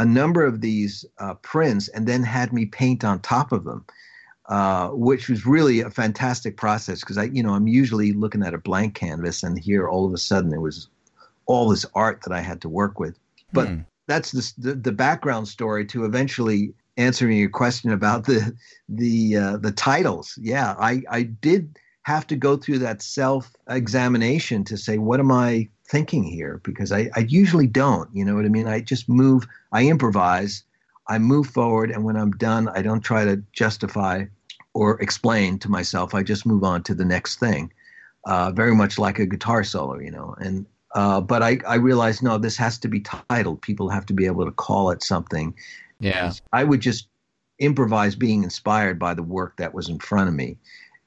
a number of these uh, prints and then had me paint on top of them. Uh, which was really a fantastic process because I, you know, I'm usually looking at a blank canvas, and here all of a sudden there was all this art that I had to work with. But mm that's the, the, the background story to eventually answering your question about the the uh, the titles. Yeah, I I did have to go through that self examination to say what am I thinking here because I, I usually don't. You know what I mean? I just move. I improvise. I move forward, and when I'm done, I don't try to justify or explain to myself. I just move on to the next thing. Uh, very much like a guitar solo, you know. And uh, but I, I realized no, this has to be titled. People have to be able to call it something. Yeah. I would just improvise being inspired by the work that was in front of me.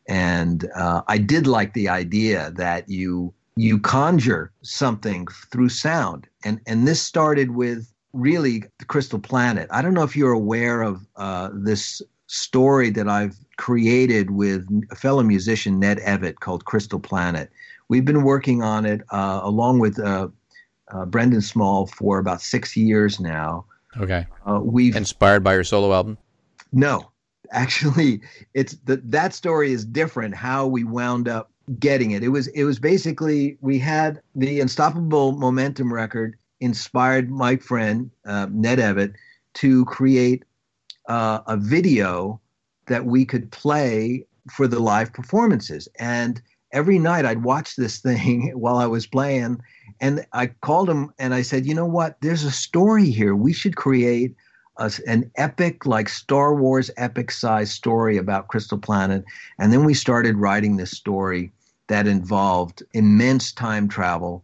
And uh, I did like the idea that you you conjure something through sound. And and this started with really the Crystal Planet. I don't know if you're aware of uh, this story that I've created with a fellow musician Ned Evett called Crystal Planet. We've been working on it uh, along with uh, uh, Brendan Small for about six years now. Okay. Uh, we've inspired by your solo album. No, actually, it's that that story is different. How we wound up getting it. It was it was basically we had the Unstoppable Momentum record inspired my friend uh, Ned Evett to create uh, a video that we could play for the live performances and every night I'd watch this thing while I was playing. And I called him and I said, you know what? There's a story here. We should create a, an epic, like Star Wars epic size story about Crystal Planet. And then we started writing this story that involved immense time travel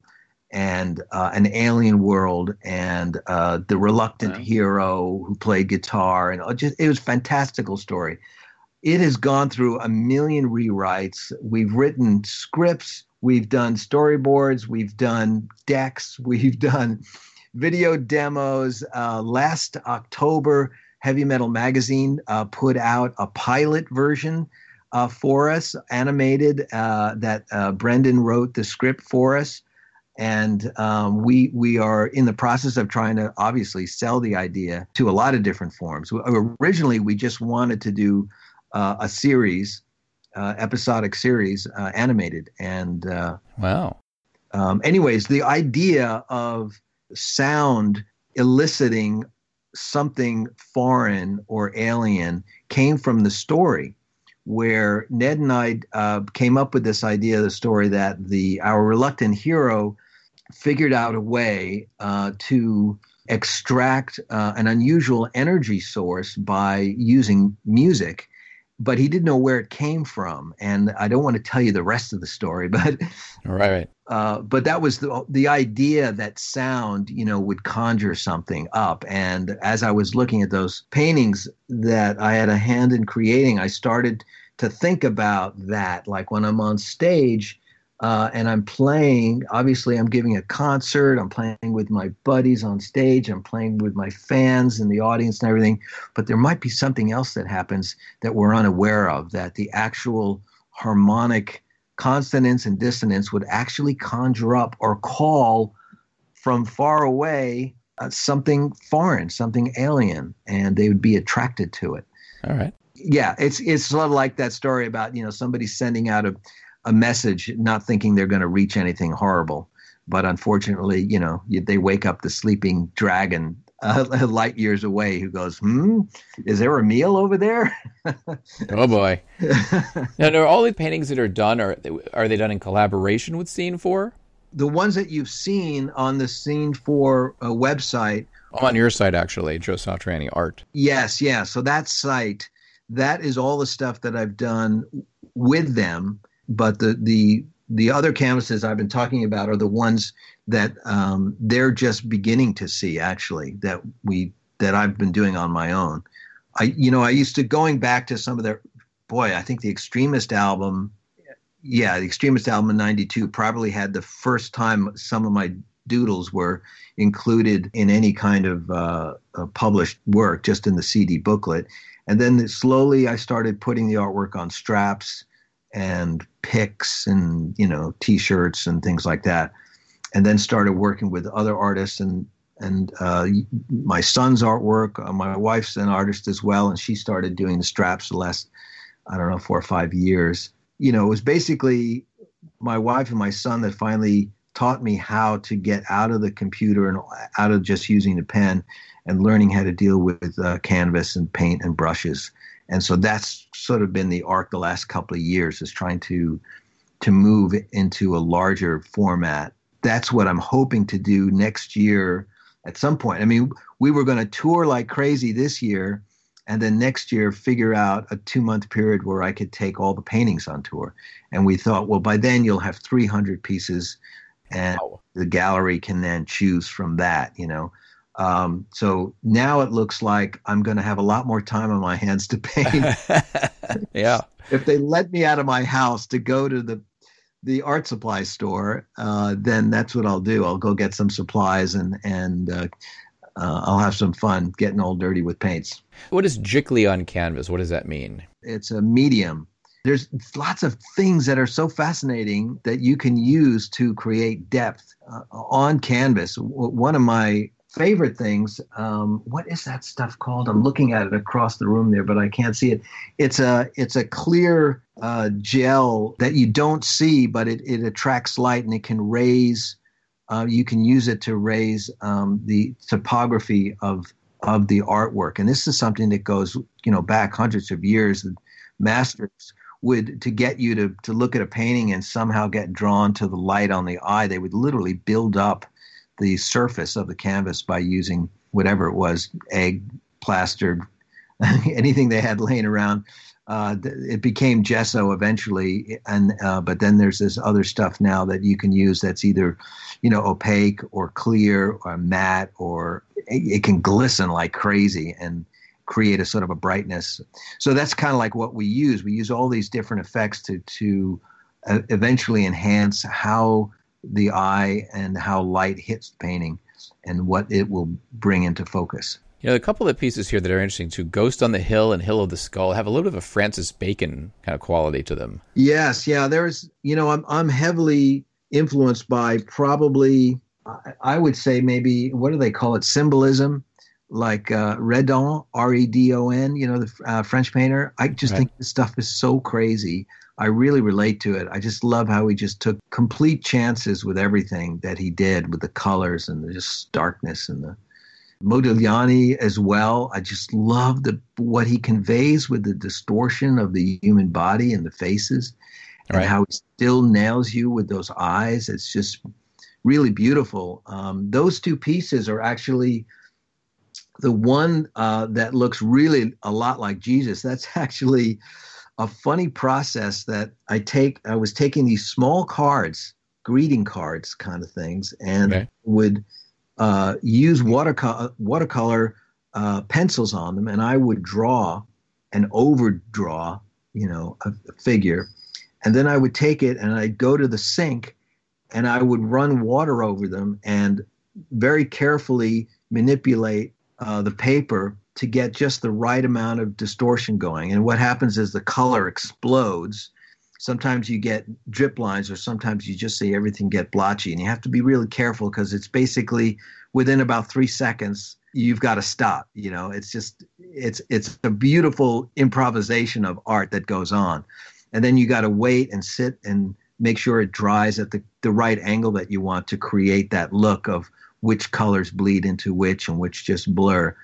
and uh, an alien world and uh, the reluctant wow. hero who played guitar and just it was a fantastical story it has gone through a million rewrites. We've written scripts, we've done storyboards, we've done decks, we've done video demos. Uh, last October, Heavy Metal Magazine uh, put out a pilot version uh, for us, animated, uh, that uh, Brendan wrote the script for us. And um, we we are in the process of trying to obviously sell the idea to a lot of different forms. Originally, we just wanted to do uh, a series, uh, episodic series, uh, animated. And uh, wow. Um, anyways, the idea of sound eliciting something foreign or alien came from the story where Ned and I uh, came up with this idea of the story that the our reluctant hero figured out a way uh, to extract uh, an unusual energy source by using music but he didn't know where it came from. And I don't want to tell you the rest of the story, but right, right. Uh, but that was the the idea that sound, you know, would conjure something up. And as I was looking at those paintings that I had a hand in creating, I started to think about that. Like when I'm on stage, uh, and I'm playing. Obviously, I'm giving a concert. I'm playing with my buddies on stage. I'm playing with my fans and the audience and everything. But there might be something else that happens that we're unaware of. That the actual harmonic consonance and dissonance would actually conjure up or call from far away uh, something foreign, something alien, and they would be attracted to it. All right. Yeah, it's it's sort of like that story about you know somebody sending out a a message, not thinking they're going to reach anything horrible. But unfortunately, you know, they wake up the sleeping dragon uh, light years away who goes, Hmm, is there a meal over there? oh boy. now, are all the paintings that are done, are, are they done in collaboration with Scene 4? The ones that you've seen on the Scene 4 uh, website. I'm on your site, actually, Joe Satriani Art. Yes, yeah. So that site, that is all the stuff that I've done with them but the the the other canvases I've been talking about are the ones that um, they're just beginning to see actually that we that I've been doing on my own. I you know I used to going back to some of their boy I think the Extremist album yeah the Extremist album in 92 probably had the first time some of my doodles were included in any kind of uh, published work just in the CD booklet and then slowly I started putting the artwork on straps and picks and you know t-shirts and things like that and then started working with other artists and and uh, my son's artwork. Uh, my wife's an artist as well, and she started doing the straps the last, I don't know, four or five years. You know, it was basically my wife and my son that finally taught me how to get out of the computer and out of just using the pen and learning how to deal with uh, canvas and paint and brushes. And so that's sort of been the arc the last couple of years is trying to to move into a larger format. That's what I'm hoping to do next year at some point. I mean, we were going to tour like crazy this year, and then next year figure out a two month period where I could take all the paintings on tour. And we thought, well, by then you'll have 300 pieces, and wow. the gallery can then choose from that, you know. Um, so now it looks like I'm going to have a lot more time on my hands to paint. yeah. If they let me out of my house to go to the the art supply store, uh, then that's what I'll do. I'll go get some supplies and and uh, uh, I'll have some fun getting all dirty with paints. What is Giclée on canvas? What does that mean? It's a medium. There's lots of things that are so fascinating that you can use to create depth uh, on canvas. One of my favorite things. Um, what is that stuff called? I'm looking at it across the room there, but I can't see it. It's a it's a clear uh, gel that you don't see, but it, it attracts light and it can raise. Uh, you can use it to raise um, the topography of of the artwork, and this is something that goes you know back hundreds of years. Masters would to get you to to look at a painting and somehow get drawn to the light on the eye. They would literally build up the surface of the canvas by using whatever it was egg, plastered, anything they had laying around. Uh, it became gesso eventually, and uh, but then there's this other stuff now that you can use that's either, you know, opaque or clear or matte or it, it can glisten like crazy and create a sort of a brightness. So that's kind of like what we use. We use all these different effects to to uh, eventually enhance how the eye and how light hits the painting and what it will bring into focus. You know, a couple of the pieces here that are interesting too Ghost on the Hill and Hill of the Skull have a little bit of a Francis Bacon kind of quality to them. Yes, yeah. There's, you know, I'm, I'm heavily influenced by probably, I would say maybe, what do they call it? Symbolism, like uh, Redon, R E D O N, you know, the uh, French painter. I just right. think this stuff is so crazy. I really relate to it. I just love how he just took complete chances with everything that he did with the colors and the just darkness and the Modigliani as well. I just love the what he conveys with the distortion of the human body and the faces and right. how he still nails you with those eyes. It's just really beautiful. Um, those two pieces are actually the one uh, that looks really a lot like Jesus. That's actually a funny process that I take. I was taking these small cards, greeting cards, kind of things, and okay. would uh, use watercolor watercolor uh, pencils on them, and I would draw and overdraw, you know, a, a figure, and then I would take it and I'd go to the sink, and I would run water over them and very carefully manipulate uh, the paper to get just the right amount of distortion going. And what happens is the color explodes. Sometimes you get drip lines, or sometimes you just see everything get blotchy. And you have to be really careful because it's basically within about three seconds you've got to stop. You know, it's just it's it's a beautiful improvisation of art that goes on, and then you got to wait and sit and make sure it dries at the, the right angle that you want to create that look of which colors bleed into which and which just blur.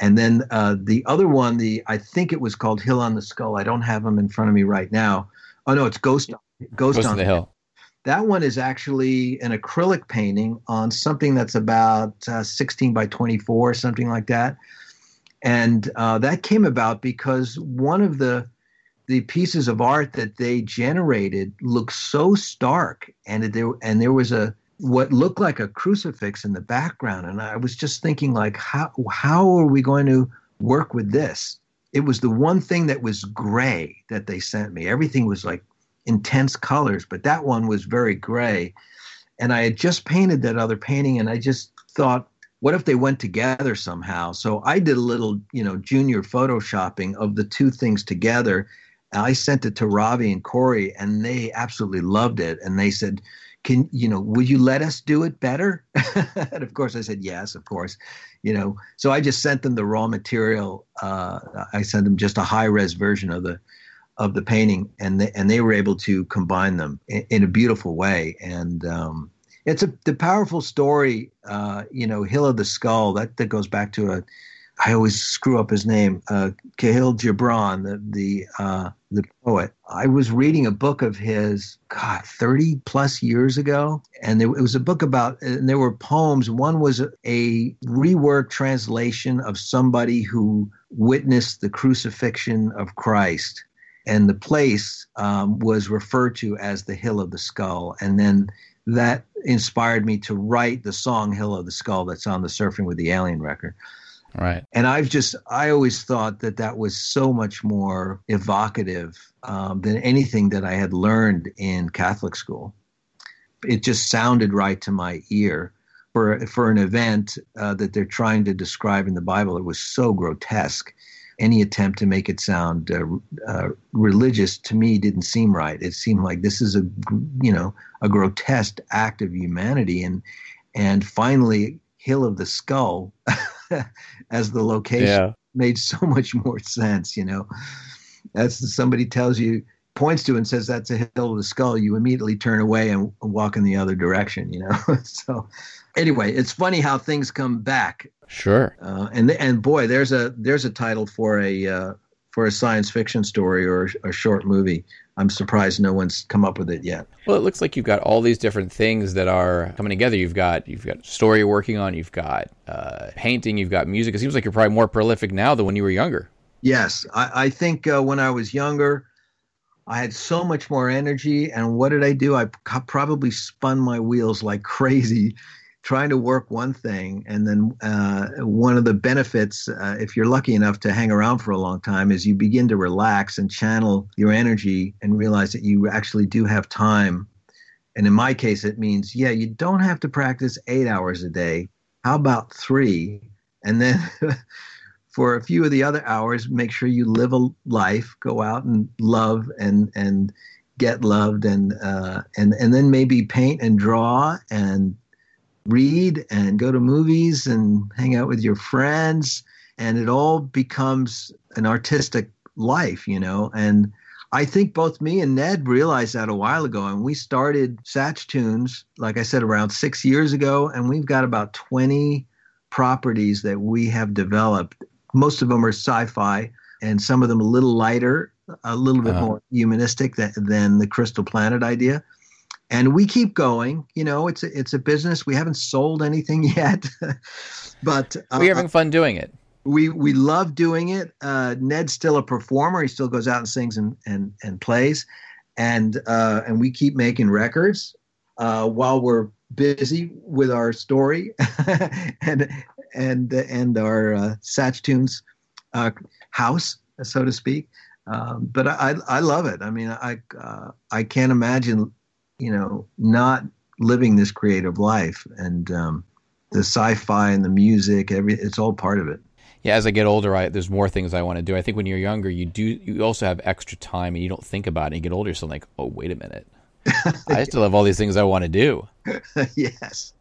And then uh, the other one, the I think it was called Hill on the Skull. I don't have them in front of me right now. Oh no, it's Ghost Ghost, Ghost on the, Hill. That one is actually an acrylic painting on something that's about uh, 16 by 24, something like that. And uh, that came about because one of the the pieces of art that they generated looked so stark, and there and there was a what looked like a crucifix in the background and i was just thinking like how how are we going to work with this it was the one thing that was gray that they sent me. Everything was like intense colors, but that one was very gray. And I had just painted that other painting, and I just thought, what if they went together somehow? So I did a little, you know, junior photoshopping of the two things together. I sent it to Ravi and Corey, and they absolutely loved it. And they said, "Can you know? Would you let us do it better?" and of course, I said yes, of course. You know, so I just sent them the raw material. Uh, I sent them just a high res version of the of the painting, and they, and they were able to combine them in, in a beautiful way. And um, it's a the powerful story. Uh, you know, Hill of the Skull. That that goes back to a. I always screw up his name. Uh, Kahlil Gibran, the the uh, the poet. I was reading a book of his, God, thirty plus years ago, and there, it was a book about. And there were poems. One was a, a reworked translation of somebody who witnessed the crucifixion of Christ, and the place um, was referred to as the Hill of the Skull, and then that inspired me to write the song Hill of the Skull that's on the Surfing with the Alien record. Right. And I've just, I always thought that that was so much more evocative um, than anything that I had learned in Catholic school. It just sounded right to my ear. For, for an event uh, that they're trying to describe in the Bible, it was so grotesque any attempt to make it sound uh, uh, religious to me didn't seem right. It seemed like this is a you know a grotesque act of humanity, and and finally, Hill of the Skull as the location yeah. made so much more sense. You know, as somebody tells you points to and says that's a hill of the skull, you immediately turn away and walk in the other direction. You know, so anyway, it's funny how things come back Sure. Uh, and and boy, there's a there's a title for a uh, for a science fiction story or a short movie. I'm surprised no one's come up with it yet. Well, it looks like you've got all these different things that are coming together. You've got you've got story you're working on. You've got uh, painting. You've got music. It seems like you're probably more prolific now than when you were younger. Yes, I, I think uh, when I was younger, I had so much more energy. And what did I do? I probably spun my wheels like crazy trying to work one thing and then uh, one of the benefits uh, if you're lucky enough to hang around for a long time is you begin to relax and channel your energy and realize that you actually do have time. And in my case it means yeah you don't have to practice eight hours a day. How about three? And then for a few of the other hours make sure you live a life go out and love and and get loved and uh, and and then maybe paint and draw and read and go to movies and hang out with your friends and it all becomes an artistic life you know? And i think both me and ned realized that a while ago and we started satch tunes like i said around six years ago and we've got about 20 properties that we have developed. Most of them are sci-fi and some of them a little lighter a little bit uh-huh. more humanistic than, than the crystal planet idea and we keep going. You know, it's a, it's a business. We haven't sold anything yet, but uh, we're having fun doing it. We we love doing it. Uh, Ned's still a performer. He still goes out and sings and and and plays, and uh, and we keep making records uh, while we're busy with our story and and and our uh, Satch Tunes uh, house, so to speak. Um, but I, I love it. I mean, I uh, I can't imagine you know, not living this creative life. And um, the sci-fi and the music, every it's all part of it. Yeah, as I get older, I, there's more things I want to do. I think when you're younger, you do you also have extra time and you don't think about it. You get older, so I'm like, oh, wait a minute, I still have all these things I want to do. yes,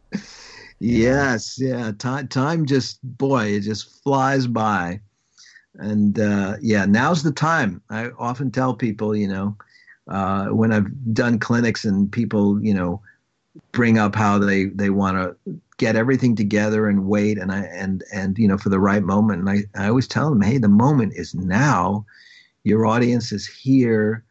yes, yeah. Time, time just boy, it just flies by, and uh, yeah, now's the time. I often tell people, you know, uh, when I've done clinics and people, you know, bring up how they they want to get everything together and wait and I and and you know for the right moment. And I I always tell them, hey, the moment is now. Your audience is here.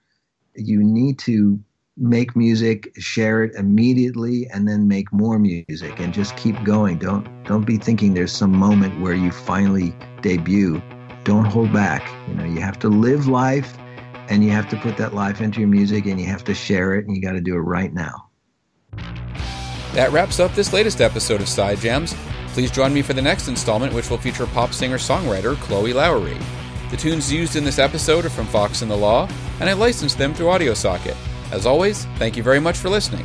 You need to make music, share it immediately, and then make more music, and just keep going. Don't don't be thinking there's some moment where you finally debut. Don't hold back. You know, you have to live life and you have to put that life into your music and you have to share it and you got to do it right now. That wraps up this latest episode of Side Jams. Please join me for the next installment, which will feature pop singer songwriter Chloe Lowery. The tunes used in this episode are from Fox and the Law, and I licensed them through AudioSocket. As always, thank you very much for listening.